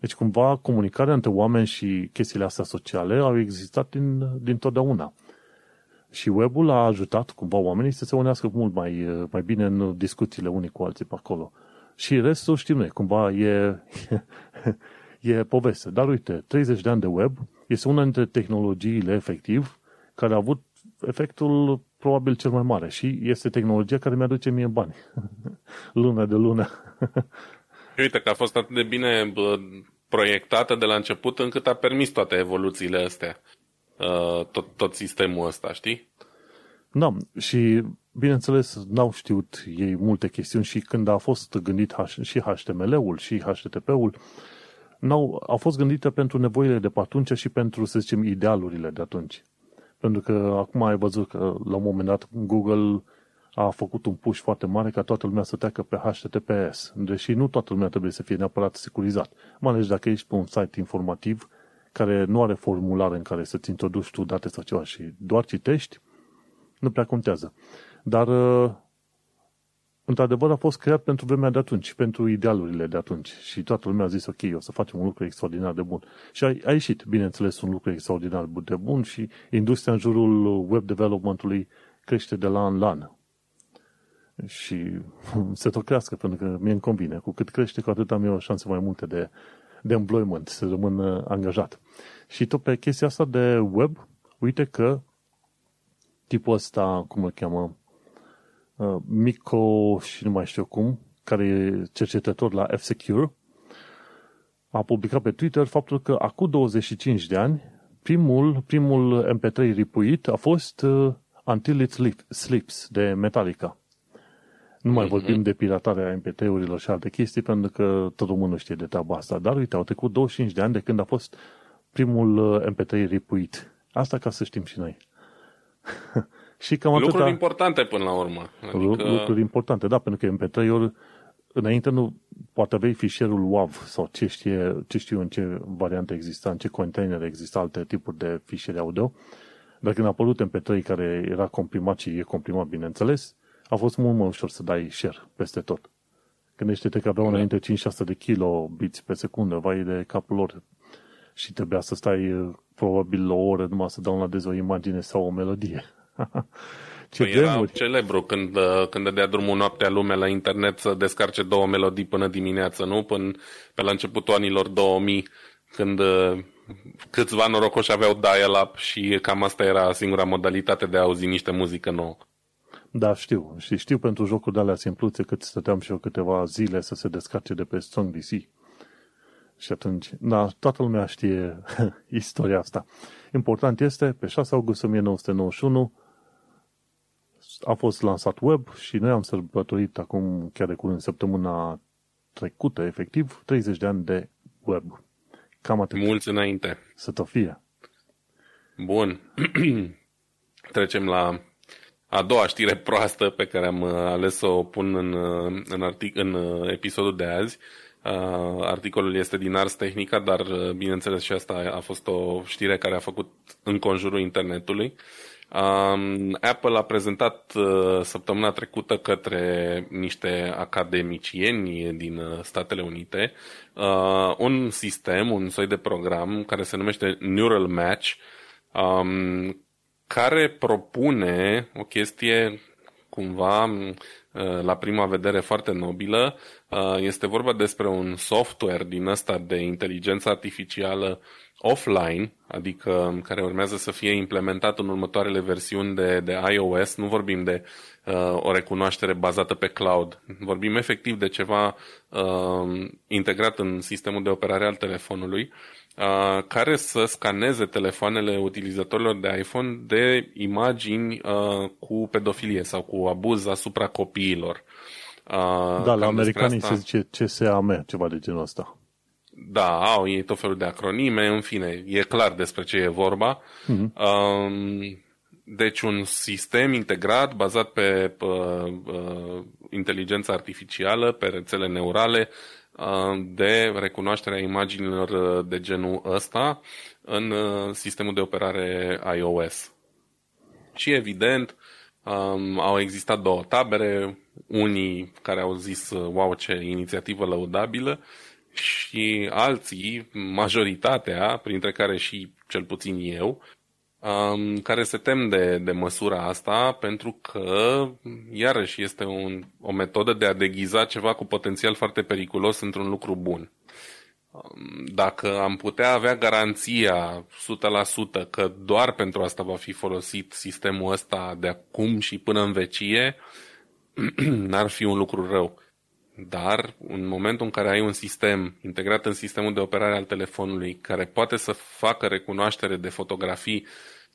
Deci, cumva, comunicarea între oameni și chestiile astea sociale au existat din, din totdeauna. Și webul a ajutat cumva oamenii să se unească mult mai, mai bine în discuțiile unii cu alții pe acolo. Și restul știm noi, cumva e, e, [laughs] e poveste. Dar uite, 30 de ani de web este una dintre tehnologiile efectiv care a avut efectul probabil cel mai mare și este tehnologia care mi-aduce mie bani. [laughs] lună de lună. [laughs] Uite că a fost atât de bine proiectată de la început încât a permis toate evoluțiile astea. Uh, tot, tot sistemul ăsta, știi? Da, și bineînțeles n-au știut ei multe chestiuni și când a fost gândit și HTML-ul și HTTP-ul, n-au, au fost gândite pentru nevoile de pe atunci și pentru, să zicem, idealurile de atunci. Pentru că acum ai văzut că la un moment dat Google a făcut un push foarte mare ca toată lumea să treacă pe HTTPS, deși nu toată lumea trebuie să fie neapărat securizat. Mai ales dacă ești pe un site informativ care nu are formular în care să-ți introduci tu date sau ceva și doar citești, nu prea contează. Dar, uh, într-adevăr, a fost creat pentru vremea de atunci, pentru idealurile de atunci. Și toată lumea a zis, ok, o să facem un lucru extraordinar de bun. Și a, a ieșit, bineînțeles, un lucru extraordinar de bun și industria în jurul web developmentului crește de la an la an. Și [laughs] se tot crească, pentru că mie îmi convine. Cu cât crește, cu atât am eu șanse mai multe de de employment, să rămân uh, angajat. Și tot pe chestia asta de web, uite că tipul ăsta, cum îl cheamă, uh, Mico și nu mai știu cum, care e cercetător la F-Secure, a publicat pe Twitter faptul că acum 25 de ani primul, primul MP3 ripuit a fost uh, Until It Sleeps de Metallica. Nu mai mm-hmm. vorbim de piratarea MP3-urilor și alte chestii, pentru că tot românul știe de treaba asta. Dar uite, au trecut 25 de ani de când a fost primul uh, MP3 ripuit. Asta ca să știm și noi. [laughs] și cam atâta... Lucruri importante până la urmă. Adică... Lucruri importante, da, pentru că MP3-ul înainte nu poate aveai fișierul WAV sau ce, știe, ce știu în ce variantă exista, în ce container exista alte tipuri de fișiere audio. Dar când a apărut MP3 care era comprimat și e comprimat, bineînțeles, a fost mult mai ușor să dai share peste tot. Gândește-te că aveau da. înainte 5-6 de kilobits pe secundă, vai de capul lor. Și trebuia să stai probabil o oră numai să downloadezi o imagine sau o melodie. [laughs] Ce păi era celebru când, când dădea drumul noaptea lumea la internet să descarce două melodii până dimineață, nu? Până pe la începutul anilor 2000, când câțiva norocoși aveau dial-up și cam asta era singura modalitate de a auzi niște muzică nouă. Da, știu. Și știu pentru jocuri de alea simpluțe cât stăteam și eu câteva zile să se descarce de pe Strong DC. Și atunci, da, toată lumea știe [laughs] istoria asta. Important este, pe 6 august 1991 a fost lansat web și noi am sărbătorit acum, chiar de curând, săptămâna trecută, efectiv, 30 de ani de web. Cam atât. Mulți înainte. Să tot fie. Bun. [clears throat] Trecem la a doua știre proastă pe care am uh, ales să o pun în, uh, în, artic- în uh, episodul de azi. Articolul este din Ars Technica, dar bineînțeles și asta a fost o știre care a făcut în conjurul internetului. Um, Apple a prezentat uh, săptămâna trecută către niște academicieni din Statele Unite uh, un sistem, un soi de program care se numește Neural Match, um, care propune o chestie cumva uh, la prima vedere foarte nobilă. Uh, este vorba despre un software din ăsta de inteligență artificială offline, adică care urmează să fie implementat în următoarele versiuni de, de iOS. Nu vorbim de uh, o recunoaștere bazată pe cloud. Vorbim efectiv de ceva uh, integrat în sistemul de operare al telefonului uh, care să scaneze telefoanele utilizatorilor de iPhone de imagini uh, cu pedofilie sau cu abuz asupra copiilor. Uh, da, la americanii asta... se zice CSAM, ceva de genul ăsta. Da, au ei tot felul de acronime, în fine, e clar despre ce e vorba. Uh-huh. Uh, deci un sistem integrat bazat pe uh, uh, inteligență artificială, pe rețele neurale, uh, de recunoașterea imaginilor uh, de genul ăsta în uh, sistemul de operare iOS. Și evident, um, au existat două tabere, unii care au zis, wow, ce inițiativă lăudabilă, și alții, majoritatea, printre care și cel puțin eu, um, care se tem de, de măsura asta pentru că, iarăși, este un, o metodă de a deghiza ceva cu potențial foarte periculos într-un lucru bun. Um, dacă am putea avea garanția 100% că doar pentru asta va fi folosit sistemul ăsta de acum și până în vecie, [clears throat] n-ar fi un lucru rău. Dar în momentul în care ai un sistem integrat în sistemul de operare al telefonului care poate să facă recunoaștere de fotografii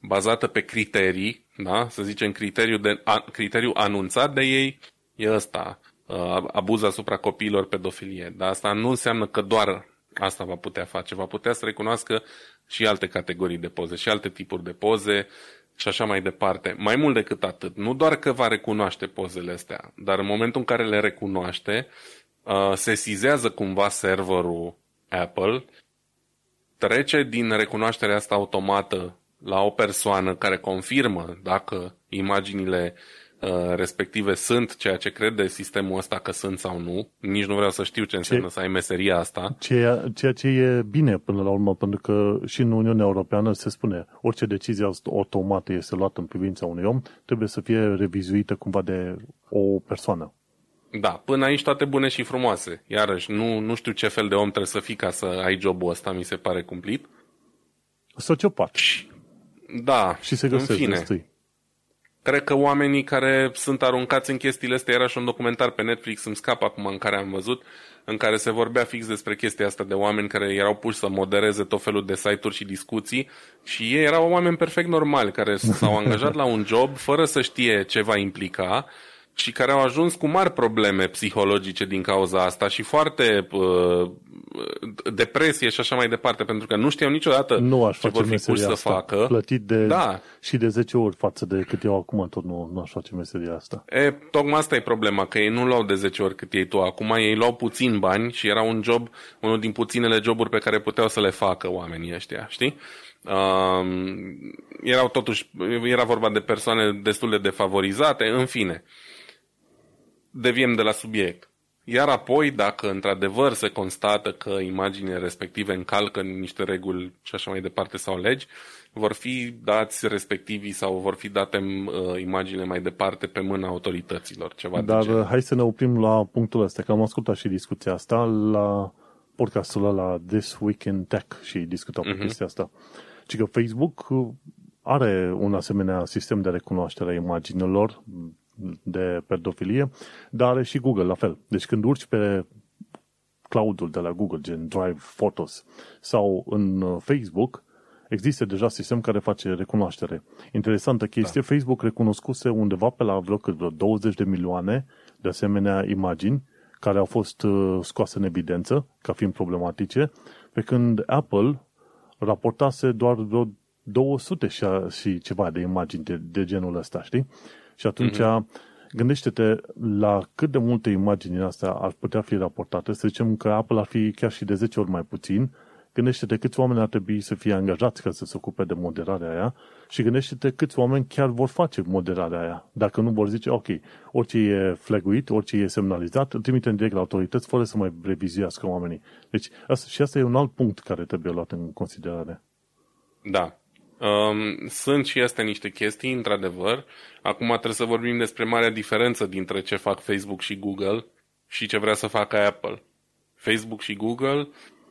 bazată pe criterii, da? să zicem criteriul, de, a, criteriul anunțat de ei, e ăsta, uh, abuz asupra copiilor, pedofilie. Dar asta nu înseamnă că doar asta va putea face. Va putea să recunoască și alte categorii de poze, și alte tipuri de poze, și așa mai departe. Mai mult decât atât, nu doar că va recunoaște pozele astea, dar în momentul în care le recunoaște, uh, se sizează cumva serverul Apple, trece din recunoașterea asta automată la o persoană care confirmă dacă imaginile Uh, respective sunt ceea ce crede sistemul ăsta că sunt sau nu. Nici nu vreau să știu ce înseamnă ce, să ai meseria asta. Ceea, ceea ce e bine până la urmă, pentru că și în Uniunea Europeană se spune orice decizie automată este luată în privința unui om, trebuie să fie revizuită cumva de o persoană. Da, până aici toate bune și frumoase. Iarăși, nu, nu știu ce fel de om trebuie să fii ca să ai jobul ăsta, mi se pare cumplit. Sociopat. Da, și se găsește în fine. Destui. Cred că oamenii care sunt aruncați în chestiile astea, era și un documentar pe Netflix, îmi scap acum în care am văzut, în care se vorbea fix despre chestia asta de oameni care erau puși să modereze tot felul de site-uri și discuții și ei erau oameni perfect normali care s-au [laughs] angajat la un job fără să știe ce va implica și care au ajuns cu mari probleme psihologice din cauza asta și foarte uh, depresie și așa mai departe, pentru că nu știau niciodată nu aș ce face vor fi puși să facă. Plătit de, da. și de 10 ori față de cât eu acum, tot nu, nu aș face meseria asta. E, tocmai asta e problema, că ei nu luau de 10 ori cât ei tu acum, ei luau puțin bani și era un job, unul din puținele joburi pe care puteau să le facă oamenii ăștia, știi? Uh, erau totuși, era vorba de persoane destul de defavorizate, în fine. Deviem de la subiect. Iar apoi, dacă într-adevăr se constată că imaginile respective încalcă niște reguli și așa mai departe sau legi, vor fi dați respectivii sau vor fi date uh, imaginile mai departe pe mâna autorităților. Ceva Dar de hai să ne oprim la punctul ăsta, că am ascultat și discuția asta la podcastul ăla This Week in Tech și discutăm uh-huh. chestia asta. Și că Facebook are un asemenea sistem de recunoaștere a imaginilor de pedofilie, dar are și Google la fel. Deci când urci pe cloudul de la Google, gen Drive Photos sau în uh, Facebook, există deja sistem care face recunoaștere. Interesantă chestie, da. Facebook recunoscuse undeva pe la vreo, cât, vreo 20 de milioane de asemenea imagini care au fost uh, scoase în evidență ca fiind problematice, pe când Apple raportase doar vreo 200 și, și ceva de imagini de, de genul ăsta, știi? Și atunci mm-hmm. gândește-te la cât de multe imagini din astea ar putea fi raportate. Să zicem că Apple ar fi chiar și de 10 ori mai puțin. Gândește-te câți oameni ar trebui să fie angajați ca să se ocupe de moderarea aia și gândește-te câți oameni chiar vor face moderarea aia. Dacă nu vor zice, ok, orice e flaguit, orice e semnalizat, îl trimitem direct la autorități fără să mai revizuiască oamenii. Deci asta, și asta e un alt punct care trebuie luat în considerare. Da. Um, sunt și astea niște chestii, într-adevăr. Acum trebuie să vorbim despre marea diferență dintre ce fac Facebook și Google și ce vrea să facă Apple. Facebook și Google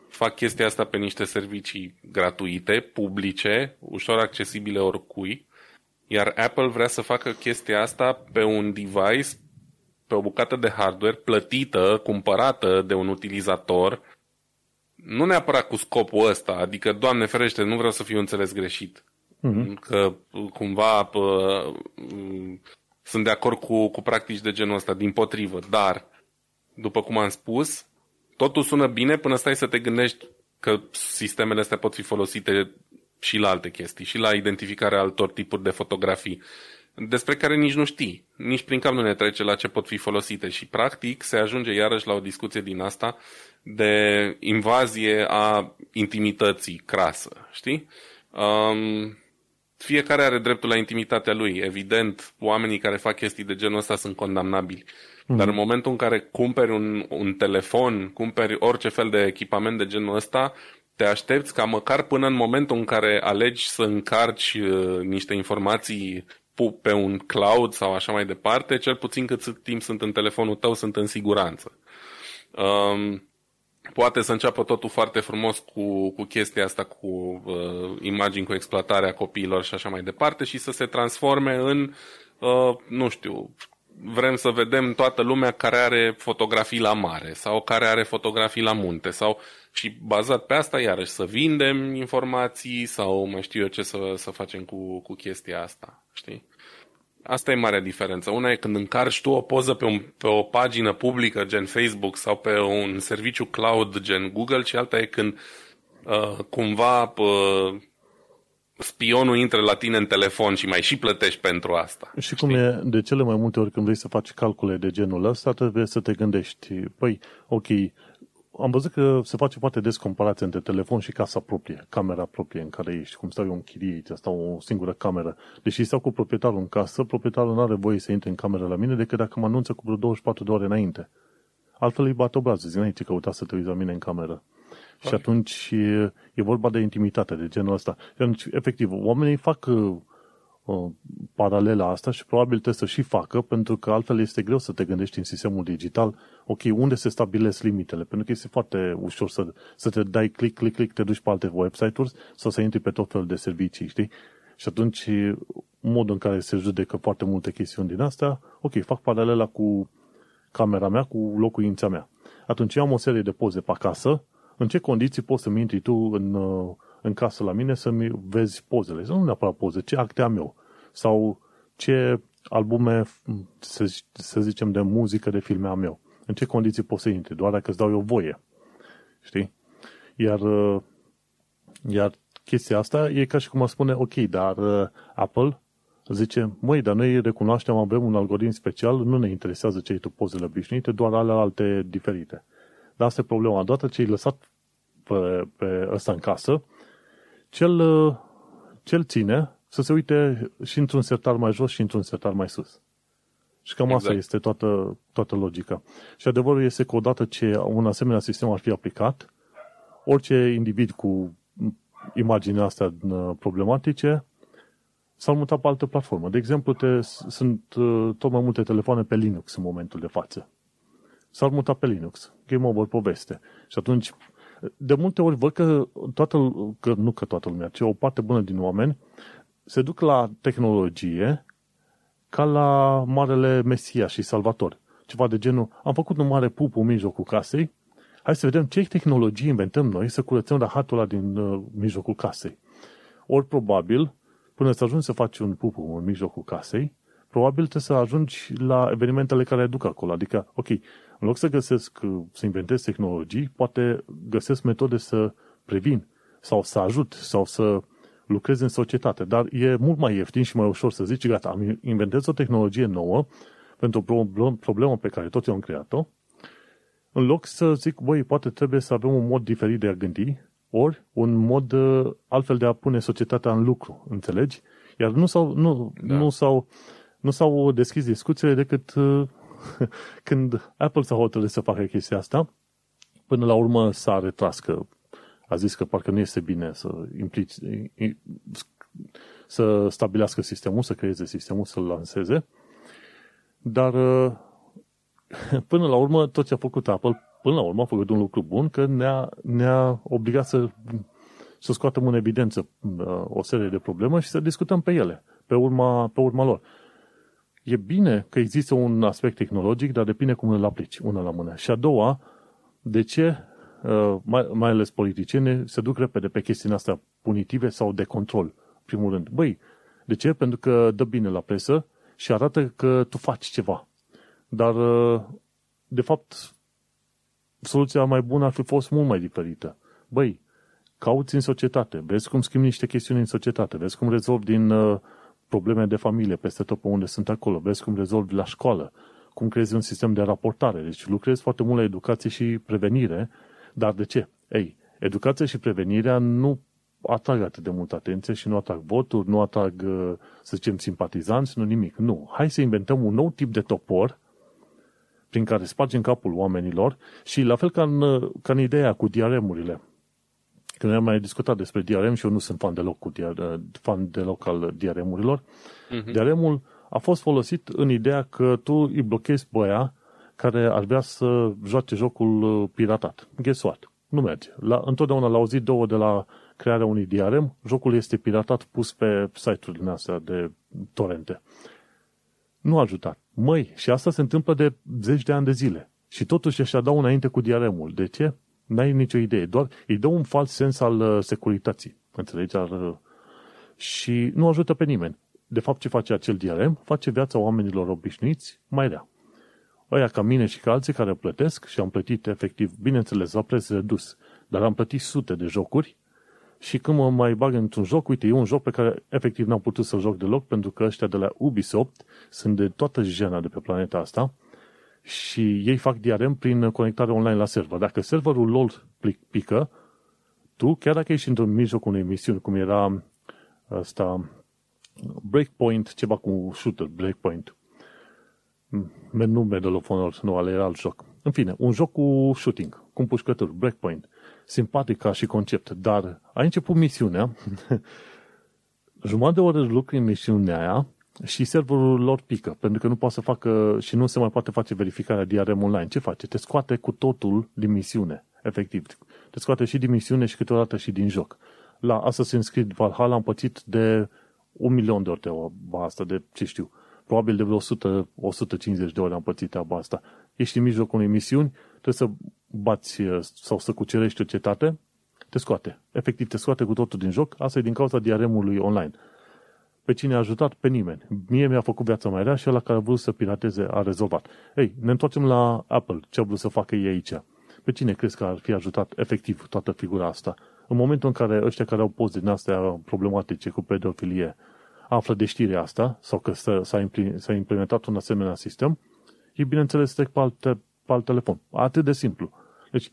fac chestia asta pe niște servicii gratuite, publice, ușor accesibile oricui, iar Apple vrea să facă chestia asta pe un device, pe o bucată de hardware plătită, cumpărată de un utilizator, nu neapărat cu scopul ăsta, adică, Doamne ferește, nu vreau să fiu înțeles greșit. Uh-huh. Că cumva pă, sunt de acord cu, cu practici de genul ăsta, din potrivă, dar, după cum am spus, totul sună bine până stai să te gândești că sistemele astea pot fi folosite și la alte chestii, și la identificarea altor tipuri de fotografii, despre care nici nu știi, nici prin cap nu ne trece la ce pot fi folosite și practic se ajunge iarăși la o discuție din asta de invazie a intimității crasă, știi? Um, fiecare are dreptul la intimitatea lui. Evident, oamenii care fac chestii de genul ăsta sunt condamnabili. Mm. Dar în momentul în care cumperi un, un telefon, cumperi orice fel de echipament de genul ăsta, te aștepți ca măcar până în momentul în care alegi să încarci uh, niște informații pe un cloud sau așa mai departe, cel puțin cât timp sunt în telefonul tău, sunt în siguranță. Um, poate să înceapă totul foarte frumos cu, cu chestia asta, cu uh, imagini, cu exploatarea copiilor și așa mai departe și să se transforme în, uh, nu știu, vrem să vedem toată lumea care are fotografii la mare sau care are fotografii la munte sau și bazat pe asta iarăși să vindem informații sau mai știu eu ce să, să facem cu, cu chestia asta, știi? Asta e marea diferență. Una e când încarci tu o poză pe, un, pe o pagină publică gen Facebook sau pe un serviciu cloud gen Google și alta e când uh, cumva uh, spionul intră la tine în telefon și mai și plătești pentru asta. Și știi? cum e de cele mai multe ori când vrei să faci calcule de genul ăsta, trebuie să te gândești, păi, ok, am văzut că se face foarte des comparație între telefon și casa proprie, camera proprie în care ești, cum stau eu în chirie, stau o singură cameră. Deși stau cu proprietarul în casă, proprietarul nu are voie să intre în cameră la mine decât dacă mă anunță cu vreo 24 de ore înainte. Altfel îi bat obrazul, zi, ce căuta să te uiți la mine în cameră. Okay. Și atunci e, e vorba de intimitate, de genul ăsta. Și atunci, efectiv, oamenii fac uh, uh, paralela asta și probabil trebuie să și facă, pentru că altfel este greu să te gândești în sistemul digital, ok, unde se stabilesc limitele, pentru că este foarte ușor să, să te dai click, click, click, te duci pe alte website-uri sau să intri pe tot felul de servicii, știi? Și atunci, modul în care se judecă foarte multe chestiuni din astea, ok, fac paralela cu camera mea, cu locuința mea. Atunci am o serie de poze pe acasă, în ce condiții poți să-mi intri tu în, în casă la mine să-mi vezi pozele. Sau nu neapărat poze, ce acte am eu. Sau ce albume, să, să zicem, de muzică, de filme am eu. În ce condiții poți să intri? Doar dacă îți dau eu voie. Știi? Iar, iar chestia asta e ca și cum a spune, ok, dar Apple zice, măi, dar noi recunoaștem, avem un algoritm special, nu ne interesează ce ai tu pozele obișnuite, doar ale alte diferite. Dar asta e problema. Odată ce ai lăsat pe, pe ăsta în casă, cel, cel ține să se uite și într-un sertar mai jos și într-un sertar mai sus. Și cam exact. asta este toată, toată logica. Și adevărul este că odată ce un asemenea sistem ar fi aplicat, orice individ cu imaginea astea problematice s-ar muta pe altă platformă. De exemplu, te, sunt uh, tot mai multe telefoane pe Linux în momentul de față. S-ar muta pe Linux. Game over poveste. Și atunci, de multe ori văd că toată, că nu că toată lumea, ci o parte bună din oameni se duc la tehnologie ca la marele Mesia și Salvator. Ceva de genul, am făcut un mare pup în mijlocul casei, hai să vedem ce tehnologie inventăm noi să curățăm rahatul ăla din uh, mijlocul casei. Ori probabil, până să ajungi să faci un pupu în mijlocul casei, probabil trebuie să ajungi la evenimentele care duc acolo. Adică, ok, în loc să găsesc, să inventez tehnologii, poate găsesc metode să previn sau să ajut sau să lucrez în societate. Dar e mult mai ieftin și mai ușor să zici, gata, am inventez o tehnologie nouă pentru o problemă pe care tot eu am creat-o, în loc să zic, băi, poate trebuie să avem un mod diferit de a gândi, ori un mod uh, altfel de a pune societatea în lucru, înțelegi? Iar nu s-au, nu, da. nu s-au, nu s-au deschis discuțiile decât uh, [laughs] când Apple s-a hotărât să facă chestia asta, până la urmă s-a retras că a zis că parcă nu este bine să implici, să stabilească sistemul, să creeze sistemul, să-l lanseze. Dar uh, [laughs] până la urmă, tot ce a făcut Apple, până la urmă a făcut un lucru bun, că ne-a, ne-a obligat să, să scoatem în evidență uh, o serie de probleme și să discutăm pe ele, pe urma, pe urma lor. E bine că există un aspect tehnologic, dar depinde cum îl aplici, una la mână. Și a doua, de ce uh, mai, mai ales politicieni se duc repede pe chestiile astea punitive sau de control, primul rând. Băi, de ce? Pentru că dă bine la presă și arată că tu faci ceva. Dar, uh, de fapt, soluția mai bună ar fi fost mult mai diferită. Băi, cauți în societate, vezi cum schimbi niște chestiuni în societate, vezi cum rezolvi din uh, probleme de familie peste tot pe unde sunt acolo, vezi cum rezolvi la școală, cum creezi un sistem de raportare. Deci lucrezi foarte mult la educație și prevenire, dar de ce? Ei, educația și prevenirea nu atrag atât de mult atenție și nu atrag voturi, nu atrag, uh, să zicem, simpatizanți, nu nimic. Nu. Hai să inventăm un nou tip de topor prin care spargem capul oamenilor și la fel ca în, ca în ideea cu diaremurile. Când am mai discutat despre diarem și eu nu sunt fan deloc, cu diar, fan deloc al diaremurilor, uh-huh. diaremul a fost folosit în ideea că tu îi blochezi băia care ar vrea să joace jocul uh, piratat. Guess what? Nu merge. La, întotdeauna la o zi, două de la crearea unui diarem, jocul este piratat pus pe site-urile astea de torrente. Nu a ajutat. Măi, și asta se întâmplă de zeci de ani de zile. Și totuși ăștia dau înainte cu diaremul. De ce? N-ai nicio idee. Doar îi dă un fals sens al uh, securității. Înțelegi? Ar, uh, și nu ajută pe nimeni. De fapt, ce face acel diarem? Face viața oamenilor obișnuiți mai rea. Ăia ca mine și ca alții care plătesc și am plătit efectiv, bineînțeles, la preț redus, dar am plătit sute de jocuri și când mă mai bag într-un joc, uite, e un joc pe care efectiv n-am putut să joc deloc pentru că ăștia de la Ubisoft sunt de toată jena de pe planeta asta și ei fac diarem prin conectare online la server. Dacă serverul lor pică, tu, chiar dacă ești într-un mijloc unei misiuni, cum era asta Breakpoint, ceva cu shooter, Breakpoint, nu Medal of Honor, nu, ale era alt joc. În fine, un joc cu shooting, cu împușcături, Breakpoint simpatic ca și concept, dar a început misiunea, [laughs] jumătate de oră lucru în misiunea aia și serverul lor pică, pentru că nu poate să facă și nu se mai poate face verificarea DRM online. Ce face? Te scoate cu totul din misiune, efectiv. Te scoate și din misiune și câteodată și din joc. La Assassin's Creed Valhalla am pățit de un milion de ori treaba asta, de ce știu, probabil de vreo 100, 150 de ori am pățit treaba asta. Ești în mijlocul unei misiuni, trebuie să bați sau să cucerești o cetate, te scoate. Efectiv, te scoate cu totul din joc. Asta e din cauza diaremului online. Pe cine a ajutat? Pe nimeni. Mie mi-a făcut viața mai rea și ăla care a vrut să pirateze a rezolvat. Ei, ne întoarcem la Apple. Ce a vrut să facă ei aici? Pe cine crezi că ar fi ajutat efectiv toată figura asta? În momentul în care ăștia care au poze din astea problematice cu pedofilie află de știrea asta sau că s-a implementat un asemenea sistem, ei bineînțeles trec pe alt, pe alt telefon. Atât de simplu. Deci,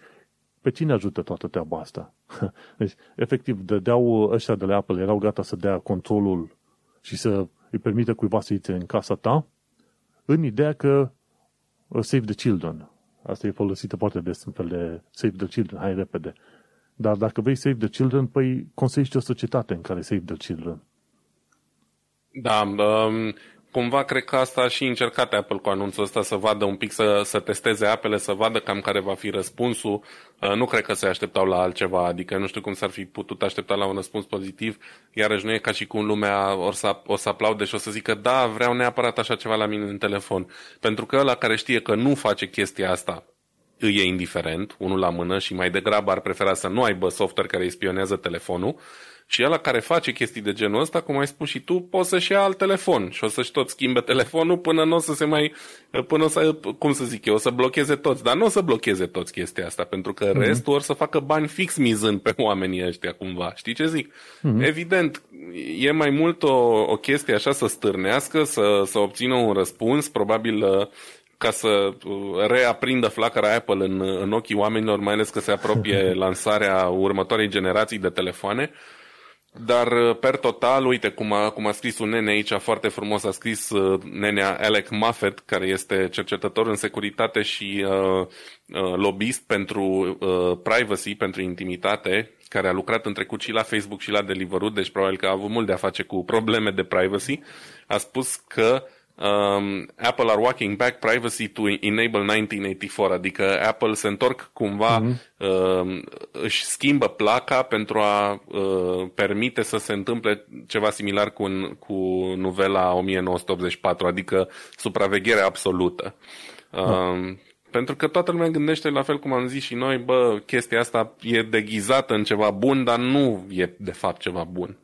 pe cine ajută toată treaba asta? [laughs] Deci, efectiv, dădeau ăștia de la Apple, erau gata să dea controlul și să îi permită cuiva să intre în casa ta, în ideea că uh, Save the Children. Asta e folosită foarte des în fel de Save the Children, hai repede. Dar dacă vrei Save the Children, păi construiești o societate în care Save the Children. Da, um, cumva cred că asta a și încercat Apple cu anunțul ăsta să vadă un pic, să, să testeze apele, să vadă cam care va fi răspunsul. Uh, nu cred că se așteptau la altceva, adică nu știu cum s-ar fi putut aștepta la un răspuns pozitiv, iarăși nu e ca și cum lumea o să, o să aplaude și o să zică da, vreau neapărat așa ceva la mine în telefon. Pentru că ăla care știe că nu face chestia asta îi e indiferent, unul la mână și mai degrabă ar prefera să nu aibă software care îi spionează telefonul, și ăla care face chestii de genul ăsta, cum ai spus și tu, poți să-și ia alt telefon și o să-și tot schimbe [laughs] telefonul până nu o să se mai, până o să, cum să zic eu, o să blocheze toți. Dar nu o să blocheze toți chestia asta, pentru că mm-hmm. restul or să facă bani fix mizând pe oamenii ăștia cumva. Știi ce zic? Mm-hmm. Evident, e mai mult o, o chestie așa să stârnească, să, să obțină un răspuns, probabil uh, ca să uh, reaprindă flacăra Apple în, în ochii oamenilor, mai ales că se apropie [laughs] lansarea următoarei generații de telefoane. Dar uh, per total, uite cum a, cum a scris un nene aici foarte frumos, a scris uh, nenea Alec Muffet, care este cercetător în securitate și uh, uh, lobbyist pentru uh, privacy, pentru intimitate, care a lucrat în trecut și la Facebook și la Deliveroo, deci probabil că a avut mult de a face cu probleme de privacy, a spus că uh, um, Apple are walking back privacy to enable 1984, adică Apple se întorc cumva, mm-hmm. uh, își schimbă placa pentru a uh, permite să se întâmple ceva similar cu, cu novela 1984, adică supraveghere absolută. Uh, Pentru că toată lumea gândește la fel cum am zis și noi, bă, chestia asta e deghizată în ceva bun, dar nu e de fapt ceva bun.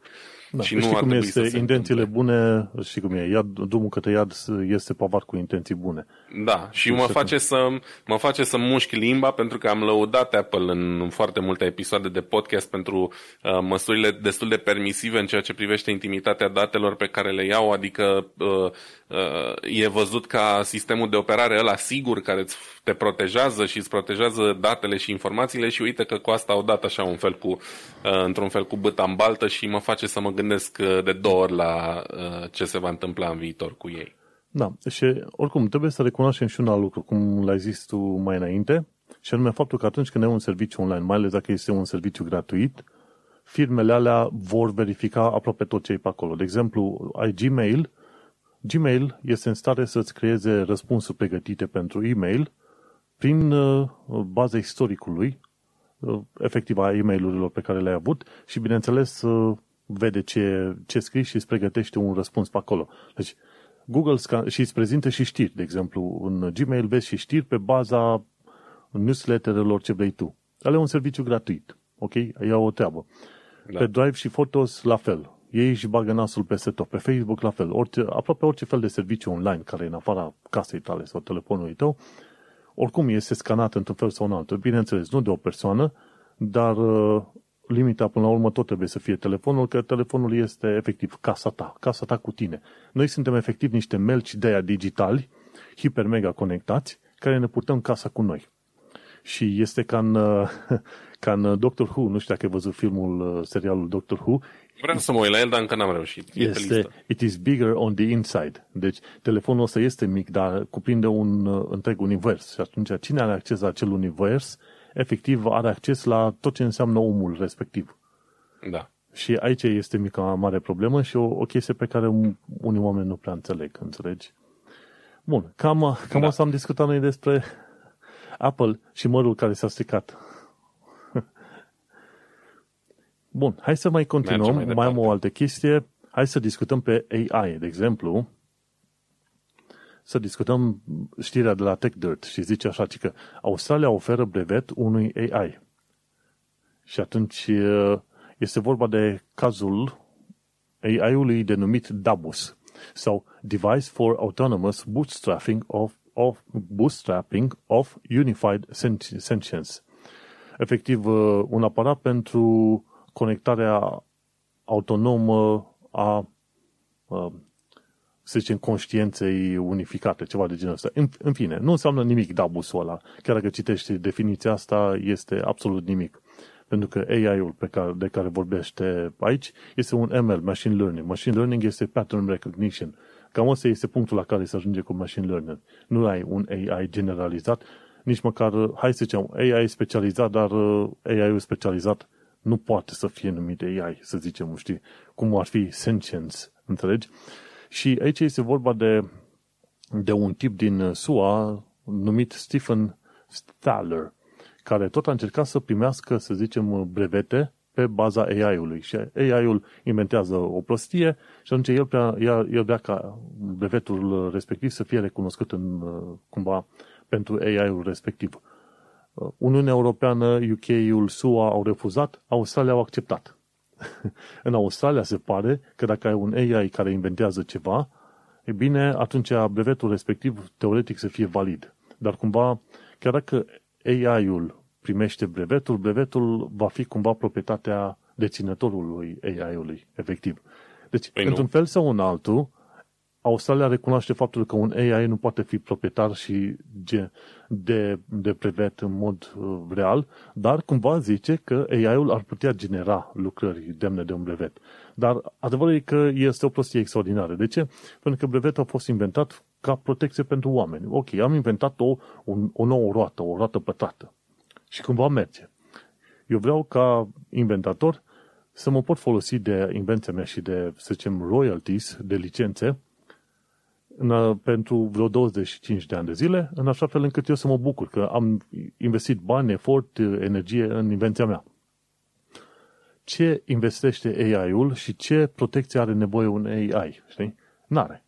Da, și nu cum este, intențiile bune, și cum e, iad, drumul către iad este pavat cu intenții bune. Da, și mă face, să, mă face să mușchi limba pentru că am lăudat Apple în foarte multe episoade de podcast pentru uh, măsurile destul de permisive în ceea ce privește intimitatea datelor pe care le iau, adică uh, uh, e văzut ca sistemul de operare ăla sigur care te protejează și îți protejează datele și informațiile și uite că cu asta au dat așa un fel cu, uh, într-un fel cu băta în baltă și mă face să mă gândesc uh, de două ori la uh, ce se va întâmpla în viitor cu ei. Da, și oricum trebuie să recunoaștem și un alt lucru, cum l-ai zis tu mai înainte, și anume faptul că atunci când ai un serviciu online, mai ales dacă este un serviciu gratuit, firmele alea vor verifica aproape tot ce e pe acolo. De exemplu, ai Gmail, Gmail este în stare să-ți creeze răspunsuri pregătite pentru e-mail prin uh, baza istoricului, uh, efectiv a e-mailurilor pe care le-ai avut și, bineînțeles, uh, vede ce, ce scrii și îți pregătește un răspuns pe acolo. Deci, Google și îți prezintă și știri, de exemplu, în Gmail vezi și știri pe baza newsletterelor ce vrei tu. Ale un serviciu gratuit, ok? E o treabă. Da. Pe Drive și Photos, la fel. Ei și bagă nasul peste tot. Pe Facebook, la fel. Orice, aproape orice fel de serviciu online care e în afara casei tale sau telefonului tău, oricum este scanat într-un fel sau în altul. Bineînțeles, nu de o persoană, dar uh, limita până la urmă tot trebuie să fie telefonul, că telefonul este efectiv casa ta, casa ta cu tine. Noi suntem efectiv niște melci de aia digitali, hiper-mega conectați, care ne purtăm casa cu noi. Și este ca în, uh, [laughs] ca în Doctor Who, nu știu dacă ai văzut filmul, uh, serialul Doctor Who. Vreau să mă uit la el, dar încă n-am reușit. Este, it is bigger on the inside. Deci telefonul ăsta este mic, dar cuprinde un uh, întreg univers. Și atunci cine are acces la acel univers, efectiv are acces la tot ce înseamnă omul respectiv. Da. Și aici este mica mare problemă și o, o chestie pe care unii oameni nu prea înțeleg, înțelegi? Bun, cam, cam da. asta am discutat noi despre Apple și mărul care s-a stricat. [laughs] Bun, hai să mai continuăm. Mai, mai am o altă chestie. Hai să discutăm pe AI, de exemplu, să discutăm știrea de la TechDirt și zice așa, că Australia oferă brevet unui AI. Și atunci este vorba de cazul AI-ului denumit DABUS sau Device for Autonomous Bootstrapping of, of, bootstrapping of Unified Sentience. Efectiv, un aparat pentru conectarea autonomă a să zicem, conștiinței unificate, ceva de genul ăsta. În, în fine, nu înseamnă nimic dabusul ăla. Chiar dacă citești definiția asta, este absolut nimic. Pentru că AI-ul pe care, de care vorbește aici este un ML, Machine Learning. Machine Learning este Pattern Recognition. Cam ăsta este punctul la care se ajunge cu Machine Learning. Nu ai un AI generalizat, nici măcar, hai să zicem, AI specializat, dar uh, AI-ul specializat nu poate să fie numit AI, să zicem, știi, cum ar fi sentience, înțelegi? Și aici este vorba de, de un tip din SUA numit Stephen Thaler, care tot a încercat să primească, să zicem, brevete pe baza AI-ului. Și AI-ul inventează o prostie și atunci el, prea, el, el vrea ca brevetul respectiv să fie recunoscut în, cumva pentru AI-ul respectiv. Uniunea Europeană, UK-ul, SUA au refuzat, Australia au acceptat. [laughs] în Australia se pare că dacă ai un AI care inventează ceva, e bine, atunci brevetul respectiv teoretic să fie valid. Dar cumva, chiar dacă AI-ul primește brevetul, brevetul va fi cumva proprietatea deținătorului AI-ului, efectiv. Deci, păi într-un fel sau în altul, Australia recunoaște faptul că un AI nu poate fi proprietar și de, de brevet în mod uh, real, dar cumva zice că AI-ul ar putea genera lucrări demne de un brevet. Dar adevărul e că este o prostie extraordinară. De ce? Pentru că brevetul a fost inventat ca protecție pentru oameni. Ok, am inventat o, un, o nouă roată, o roată pătrată. Și cumva merge. Eu vreau ca inventator să mă pot folosi de invenția mea și de, să zicem, royalties, de licențe, în, pentru vreo 25 de ani de zile, în așa fel încât eu să mă bucur că am investit bani, efort, energie în invenția mea. Ce investește AI-ul și ce protecție are nevoie un AI, știi? N-are.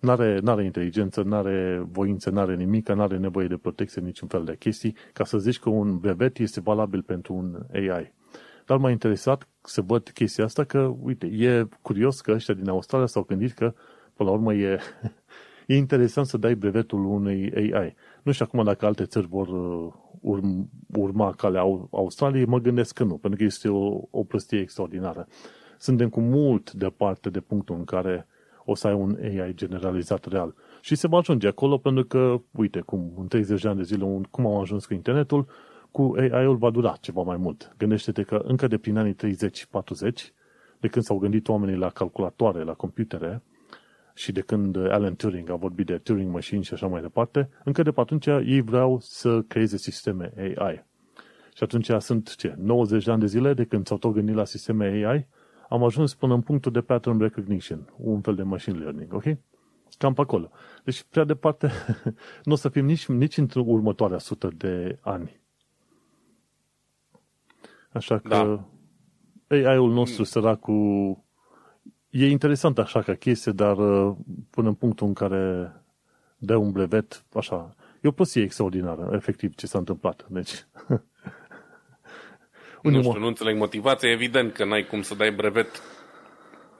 N-are, n-are inteligență, n-are voință, n-are nimic, n-are nevoie de protecție, niciun fel de chestii, ca să zici că un brevet este valabil pentru un AI. Dar m-a interesat să văd chestia asta că, uite, e curios că ăștia din Australia s-au gândit că Până la urmă e, [laughs] e interesant să dai brevetul unei AI. Nu știu acum dacă alte țări vor uh, urma, urma calea Australiei, mă gândesc că nu, pentru că este o, o prostie extraordinară. Suntem cu mult departe de punctul în care o să ai un AI generalizat real. Și se va ajunge acolo pentru că, uite, cum în 30 de ani de zile, cum am ajuns cu internetul, cu AI-ul va dura ceva mai mult. Gândește-te că încă de prin anii 30-40, de când s-au gândit oamenii la calculatoare, la computere, și de când Alan Turing a vorbit de Turing Machine și așa mai departe, încă de pe atunci ei vreau să creeze sisteme AI. Și atunci sunt ce? 90 de ani de zile de când s-au tot gândit la sisteme AI, am ajuns până în punctul de pattern recognition, un fel de machine learning, ok? Cam pe acolo. Deci, prea departe, [laughs] nu o să fim nici, nici într următoarea sută de ani. Așa că da. AI-ul nostru săracul e interesant așa ca chestie, dar uh, până în punctul în care dă un brevet, așa, e o prostie extraordinară, efectiv, ce s-a întâmplat. Deci, [laughs] nu știu, nu înțeleg motivația. Evident că n-ai cum să dai brevet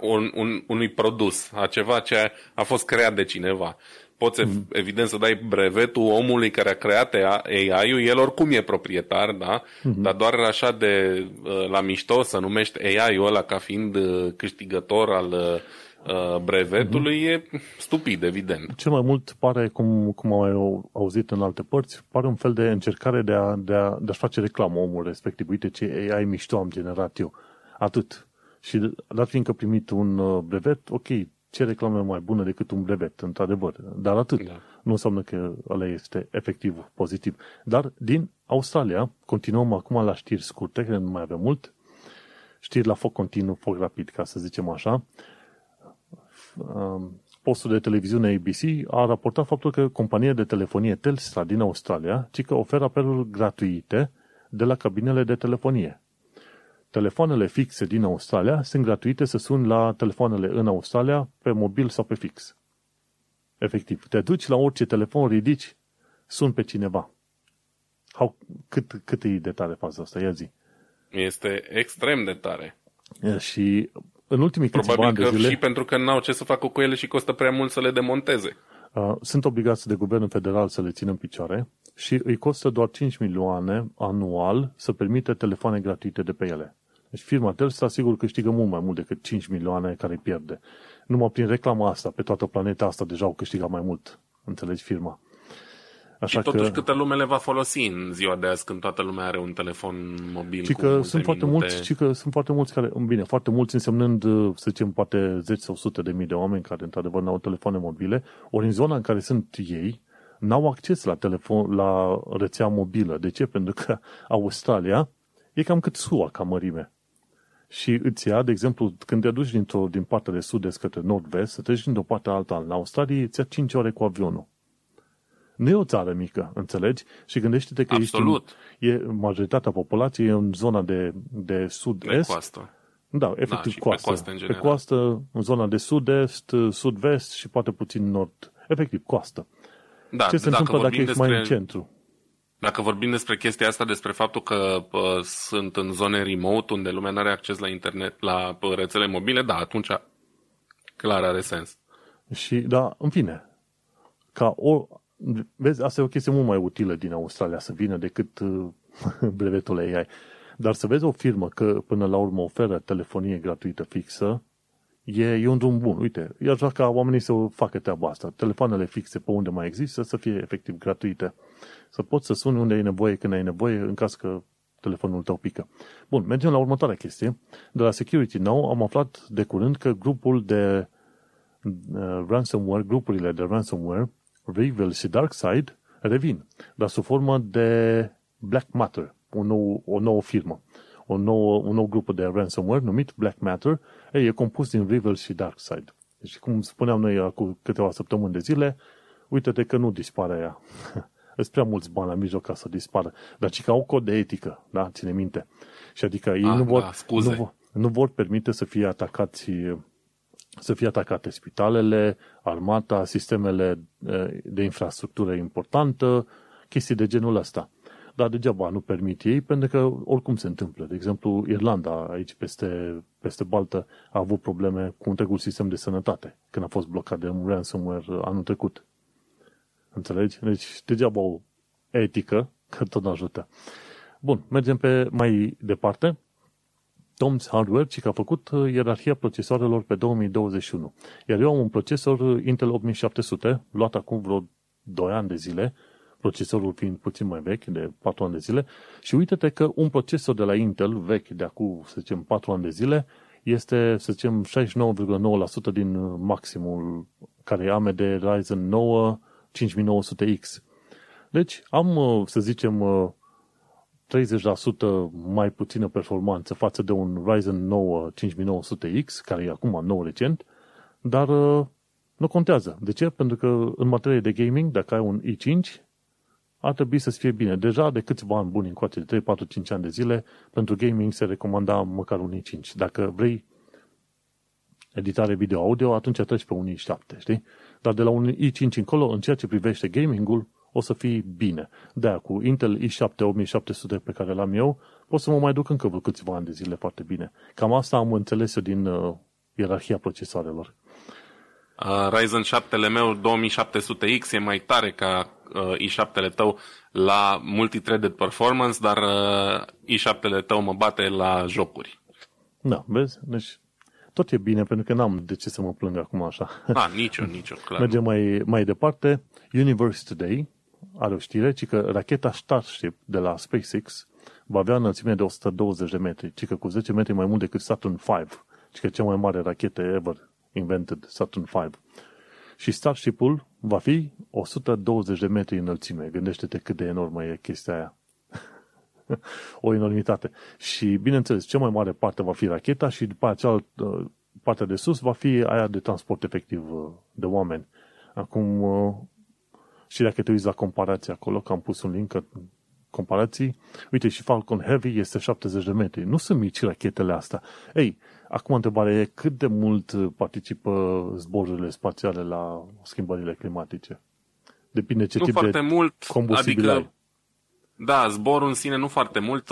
un, un, unui produs, a ceva ce a fost creat de cineva poți mm. evident să dai brevetul omului care a creat AI-ul, el oricum e proprietar, da? Mm-hmm. Dar doar așa de uh, la mișto să numești AI-ul ăla ca fiind uh, câștigător al uh, brevetului mm-hmm. e stupid, evident. Cel mai mult pare, cum, cum am auzit în alte părți, pare un fel de încercare de a, de a, de a face reclamă omul respectiv. Uite ce AI mișto am generat eu. Atât. Și dat fiindcă primit un brevet, ok, ce reclamă mai bună decât un brevet, într-adevăr. Dar atât. Da. Nu înseamnă că ăla este efectiv pozitiv. Dar din Australia, continuăm acum la știri scurte, că nu mai avem mult, știri la foc continuu, foc rapid, ca să zicem așa. Um, postul de televiziune ABC a raportat faptul că compania de telefonie Telstra din Australia, ci că oferă apeluri gratuite de la cabinele de telefonie. Telefoanele fixe din Australia sunt gratuite să suni la telefoanele în Australia pe mobil sau pe fix. Efectiv, te duci la orice telefon, ridici, sun pe cineva. How, cât, cât e de tare faza asta? Ia zi. Este extrem de tare. Și în ultimii câțiva Probabil ani că de zile... și pentru că n-au ce să facă cu ele și costă prea mult să le demonteze. Uh, sunt obligați de guvernul federal să le țină în picioare și îi costă doar 5 milioane anual să permite telefoane gratuite de pe ele. Deci firma Telstra sigur câștigă mult mai mult decât 5 milioane care îi pierde. Numai prin reclama asta, pe toată planeta asta deja au câștigat mai mult. Înțelegi firma. Așa și totuși că... câtă lume le va folosi în ziua de azi când toată lumea are un telefon mobil ci cu că multe sunt foarte minute. mulți, ci că sunt foarte mulți care, bine, foarte mulți însemnând, să zicem, poate 10 sau 100 de mii de oameni care într-adevăr n-au telefoane mobile, ori în zona în care sunt ei, n-au acces la telefon, la rețea mobilă. De ce? Pentru că Australia e cam cât SUA ca mărime. Și îți ia, de exemplu, când te duci dintr-o, din partea de sud-est către nord-vest, să treci dintr-o parte alta în Australia, îți ia 5 ore cu avionul. Nu e o țară mică, înțelegi? Și gândește-te că Absolut. Ești în, e, majoritatea populației e în zona de, de sud-est. Pe coastă. Da, efectiv da, coastă. Pe coastă, în pe coastă, în zona de sud-est, sud-vest și poate puțin nord. Efectiv, coastă. Da, Ce se dacă întâmplă dacă ești despre, mai în centru? Dacă vorbim despre chestia asta, despre faptul că pă, sunt în zone remote unde lumea nu are acces la internet, la pă, rețele mobile, da, atunci clar are sens. Și, da, în fine, ca o, vezi, asta e o chestie mult mai utilă din Australia să vină decât uh, [laughs] brevetul AI. Dar să vezi o firmă că până la urmă oferă telefonie gratuită fixă, e, e un drum bun. Uite, i aș vrea ca oamenii să facă treaba asta. Telefoanele fixe pe unde mai există să fie efectiv gratuite. Să poți să suni unde ai nevoie, când ai nevoie, în caz că telefonul tău pică. Bun, mergem la următoarea chestie. De la Security Now am aflat de curând că grupul de uh, ransomware, grupurile de ransomware, Revil și DarkSide, revin, dar sub formă de Black Matter, o, nou, o nouă firmă, o nouă, un nou grup de ransomware numit Black Matter, ei, e compus din Revil și DarkSide. Deci, cum spuneam noi acum câteva săptămâni de zile, uite-te că nu dispare ea. [laughs] Îți prea mulți bani la mijloc ca să dispară. Dar ci că au cod de etică, da? Ține minte. Și adică ei ah, nu, vor, da, scuze. nu, vor, nu vor permite să fie atacați să fie atacate spitalele, armata, sistemele de infrastructură importantă, chestii de genul ăsta. Dar degeaba nu permit ei, pentru că oricum se întâmplă. De exemplu, Irlanda, aici peste, peste Baltă, a avut probleme cu întregul sistem de sănătate, când a fost blocat de un ransomware anul trecut. Înțelegi? Deci, degeaba o etică, că tot nu ajută. Bun, mergem pe mai departe. Tom's Hardware, ci că a făcut ierarhia procesoarelor pe 2021. Iar eu am un procesor Intel 8700, luat acum vreo 2 ani de zile, procesorul fiind puțin mai vechi, de 4 ani de zile, și uite-te că un procesor de la Intel, vechi de acum, să zicem, 4 ani de zile, este, să zicem, 69,9% din maximul care e AMD Ryzen 9 5900X. Deci am, să zicem, 30% mai puțină performanță față de un Ryzen 9 5900X, care e acum nou recent, dar nu contează. De ce? Pentru că în materie de gaming, dacă ai un i5, ar trebui să fie bine. Deja de câțiva ani buni încoace, de 3, 4, 5 ani de zile, pentru gaming se recomanda măcar un i5. Dacă vrei editare video-audio, atunci treci pe un i7, știi? Dar de la un i5 încolo, în ceea ce privește gamingul, o să fii bine. de cu Intel i7 8700 pe care l-am eu, pot să mă mai duc încă vreo câțiva ani de zile foarte bine. Cam asta am înțeles eu din uh, ierarhia procesoarelor. Uh, Ryzen 7-le meu 2700X e mai tare ca uh, i7-le tău la multithreaded performance, dar uh, i7-le tău mă bate la jocuri. Da, vezi? Deci tot e bine, pentru că n-am de ce să mă plâng acum așa. Da, nicio, nicio, clar. Mergem mai, mai departe. Universe Today are o știre, ci că racheta Starship de la SpaceX va avea înălțime de 120 de metri, ci că cu 10 metri mai mult decât Saturn V, ci că cea mai mare rachetă ever invented, Saturn V. Și Starship-ul va fi 120 de metri înălțime. Gândește-te cât de enormă e chestia aia. [laughs] o enormitate. Și, bineînțeles, cea mai mare parte va fi racheta și după aceea partea de sus va fi aia de transport efectiv de oameni. Acum, și dacă te uiți la comparație acolo, că am pus un link, că comparații, uite, și Falcon Heavy este 70 de metri. Nu sunt mici rachetele astea. Ei, acum întrebarea e cât de mult participă zborurile spațiale la schimbările climatice? Depinde ce nu tip foarte de mult, combustibil adică, ai. Da, zborul în sine nu foarte mult.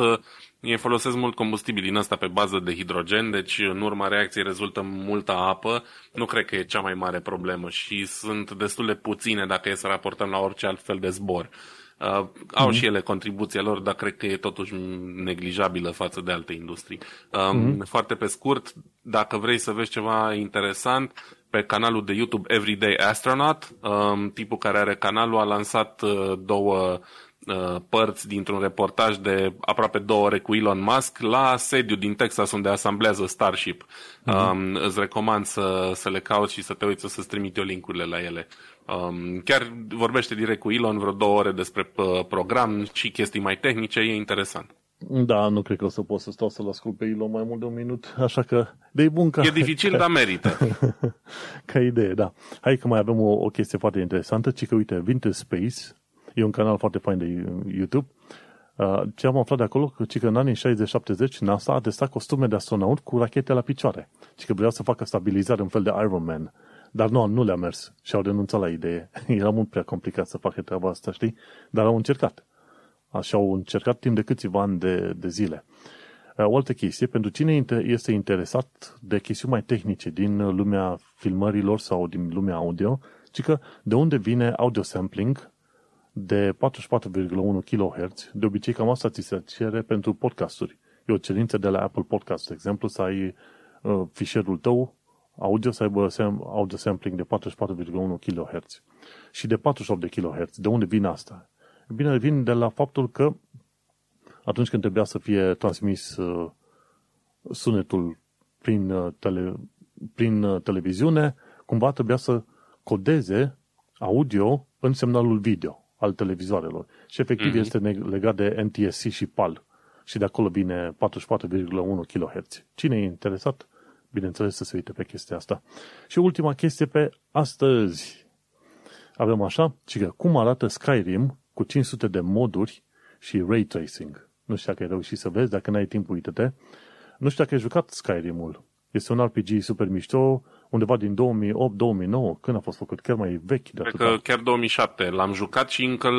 Ei folosesc mult combustibil din ăsta pe bază de hidrogen, deci în urma reacției rezultă multă apă. Nu cred că e cea mai mare problemă și sunt destul de puține dacă e să raportăm la orice alt fel de zbor. Uh, au mm-hmm. și ele contribuția lor, dar cred că e totuși neglijabilă față de alte industrii. Um, mm-hmm. Foarte pe scurt, dacă vrei să vezi ceva interesant, pe canalul de YouTube Everyday Astronaut, um, tipul care are canalul a lansat uh, două uh, părți dintr-un reportaj de aproape două ore cu Elon Musk la sediu din Texas unde asamblează Starship. Mm-hmm. Um, îți recomand să, să le cauți și să te uiți, o să-ți trimit eu linkurile la ele. Um, chiar vorbește direct cu Elon vreo două ore despre uh, program și chestii mai tehnice, e interesant. Da, nu cred că o să pot să stau să-l ascult pe Elon mai mult de un minut, așa că de bun ca... E dificil, ca, dar merită. [laughs] ca idee, da. Hai că mai avem o, o chestie foarte interesantă, ci că, uite, Vintage Space, e un canal foarte fain de YouTube, uh, ce am aflat de acolo, că, că în anii 60-70 NASA a testat costume de astronaut cu rachete la picioare. Și că vrea să facă stabilizare în fel de Iron Man. Dar nu, nu le-a mers și au renunțat la idee. [laughs] Era mult prea complicat să facă treaba asta, știi? Dar au încercat. Așa au încercat timp de câțiva ani de, de zile. O altă chestie, pentru cine este interesat de chestiuni mai tehnice din lumea filmărilor sau din lumea audio, ci că de unde vine audio sampling de 44,1 kHz, de obicei cam asta ți se cere pentru podcasturi. E o cerință de la Apple Podcast, de exemplu, să ai uh, fișierul tău audio să aibă audio sampling de 44,1 kHz și de 48 de kHz. De unde vine asta? Bine, vine de la faptul că atunci când trebuia să fie transmis uh, sunetul prin, uh, tele, prin uh, televiziune, cumva trebuia să codeze audio în semnalul video al televizoarelor. Și efectiv mm-hmm. este legat de NTSC și PAL. Și de acolo vine 44,1 kHz. Cine e interesat, bineînțeles să se uite pe chestia asta. Și ultima chestie pe astăzi. Avem așa, și că cum arată Skyrim cu 500 de moduri și ray tracing. Nu știu dacă ai reușit să vezi, dacă n-ai timp, uite-te. Nu știu dacă ai jucat Skyrim-ul. Este un RPG super mișto, undeva din 2008-2009, când a fost făcut, chiar mai vechi de Cred că chiar 2007. L-am jucat și încă...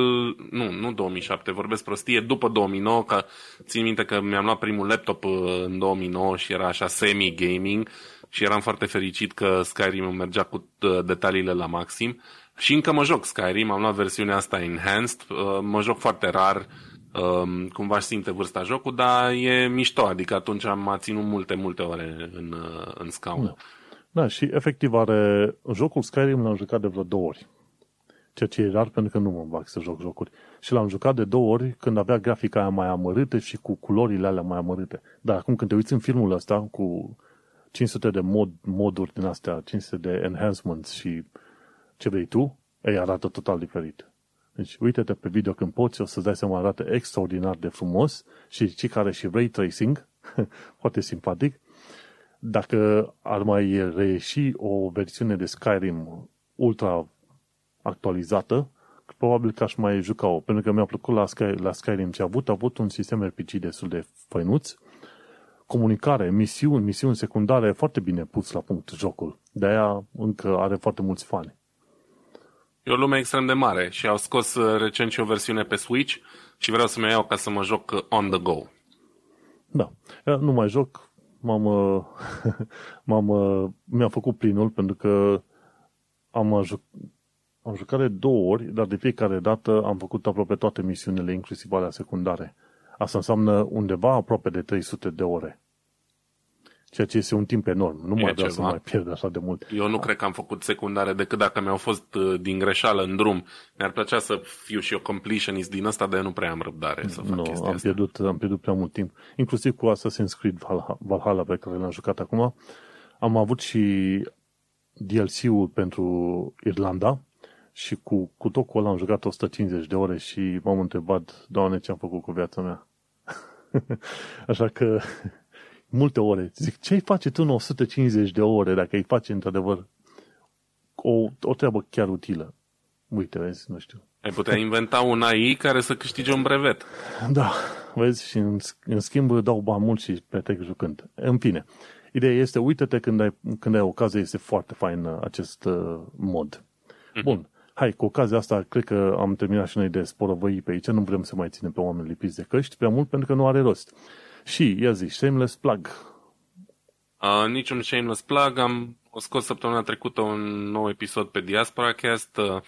Nu, nu 2007, vorbesc prostie, după 2009, că țin minte că mi-am luat primul laptop uh, în 2009 și era așa semi-gaming și eram foarte fericit că Skyrim mergea cu uh, detaliile la maxim. Și încă mă joc Skyrim, am luat versiunea asta enhanced, uh, mă joc foarte rar, um, cumva își simte vârsta jocul, dar e mișto, adică atunci am ținut multe, multe ore în, uh, în scaun. Da. Da, și efectiv are jocul Skyrim l-am jucat de vreo două ori. Ceea ce e rar pentru că nu mă bag să joc jocuri. Și l-am jucat de două ori când avea grafica aia mai amărâtă și cu culorile alea mai amărâte. Dar acum când te uiți în filmul ăsta cu 500 de mod, moduri din astea, 500 de enhancements și ce vrei tu, ei arată total diferit. Deci uite-te pe video când poți, o să-ți dai seama, arată extraordinar de frumos și cei care și ray tracing, [laughs] foarte simpatic, dacă ar mai reieși o versiune de Skyrim ultra actualizată, probabil că aș mai juca-o, pentru că mi-a plăcut la, Sky, la Skyrim ce a avut, a avut un sistem RPG destul de făinuț, comunicare, misiuni, misiuni secundare, foarte bine pus la punct jocul. De-aia încă are foarte mulți fani. E o lume extrem de mare și au scos uh, recent și o versiune pe Switch și vreau să-mi iau ca să mă joc uh, on the go. Da. Eu nu mai joc. M-am, uh, [laughs] m-am, mi-am făcut plinul pentru că am, juc, am jucat de două ori, dar de fiecare dată am făcut aproape toate misiunile, inclusiv alea secundare. Asta înseamnă undeva aproape de 300 de ore ceea ce este un timp enorm. Nu mai vreau să mai pierd așa de mult. Eu nu cred că am făcut secundare decât dacă mi-au fost uh, din greșeală în drum. Mi-ar plăcea să fiu și eu completionist din asta, dar eu nu prea am răbdare să fac no, chestia am asta. pierdut, am pierdut prea mult timp. Inclusiv cu Assassin's Creed Valhalla pe care l-am jucat acum. Am avut și DLC-ul pentru Irlanda și cu, cu tot cu ăla am jucat 150 de ore și m-am întrebat, Doamne, ce am făcut cu viața mea? [laughs] Așa că multe ore. Zic, ce-ai face tu în 150 de ore dacă îi face într-adevăr o, o treabă chiar utilă? Uite, vezi, nu știu. Ai putea inventa un AI care să câștige un brevet. Da, vezi, și în, în schimb dau bani mult și petrec jucând. În fine, ideea este, uite-te când ai, când ai ocazie, este foarte fain uh, acest uh, mod. Mm-hmm. Bun, hai, cu ocazia asta, cred că am terminat și noi de sporovăi pe aici, nu vrem să mai ținem pe oameni lipiți de căști prea mult, pentru că nu are rost. Și, ia zi, shameless plug. Uh, niciun shameless plug, am scos săptămâna trecută un nou episod pe Diaspora Cast, uh,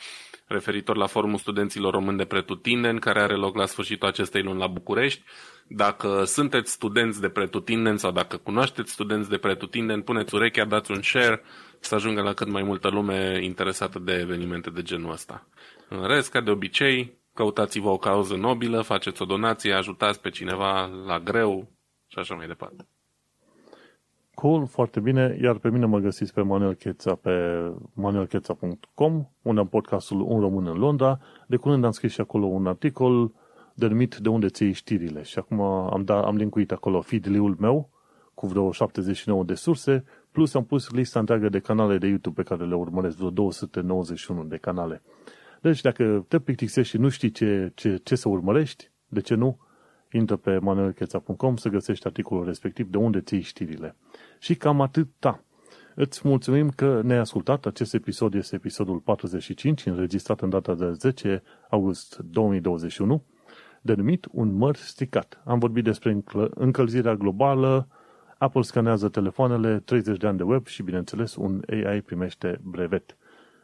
referitor la Forumul Studenților Români de Pretutindeni, care are loc la sfârșitul acestei luni la București. Dacă sunteți studenți de pretutindeni sau dacă cunoașteți studenți de pretutindeni, puneți urechea, dați un share să ajungă la cât mai multă lume interesată de evenimente de genul ăsta. În rest, ca de obicei, căutați-vă o cauză nobilă, faceți o donație, ajutați pe cineva la greu și așa mai departe. Cool, foarte bine. Iar pe mine mă găsiți pe Manuel Cheța pe manuelcheța.com, unde am podcastul Un Român în Londra. De curând am scris și acolo un articol denumit De unde ții știrile. Și acum am, da, am linkuit acolo feed-ul meu cu vreo 79 de surse, plus am pus lista întreagă de canale de YouTube pe care le urmăresc, vreo 291 de canale. Deci dacă te plictisești și nu știi ce, ce, ce să urmărești, de ce nu, intră pe manuelcheța.com să găsești articolul respectiv de unde ții știrile. Și cam atâta. Îți mulțumim că ne-ai ascultat. Acest episod este episodul 45, înregistrat în data de 10 august 2021, denumit Un măr stricat. Am vorbit despre încălzirea globală, Apple scanează telefoanele, 30 de ani de web și, bineînțeles, un AI primește brevet.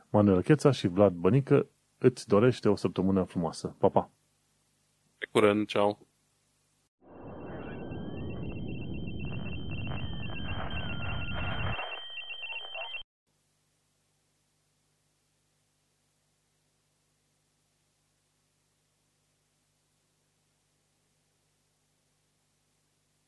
Manuel Cheța și Vlad Bănică îți dorește o săptămână frumoasă. Pa, pa! Pe curând, ceau!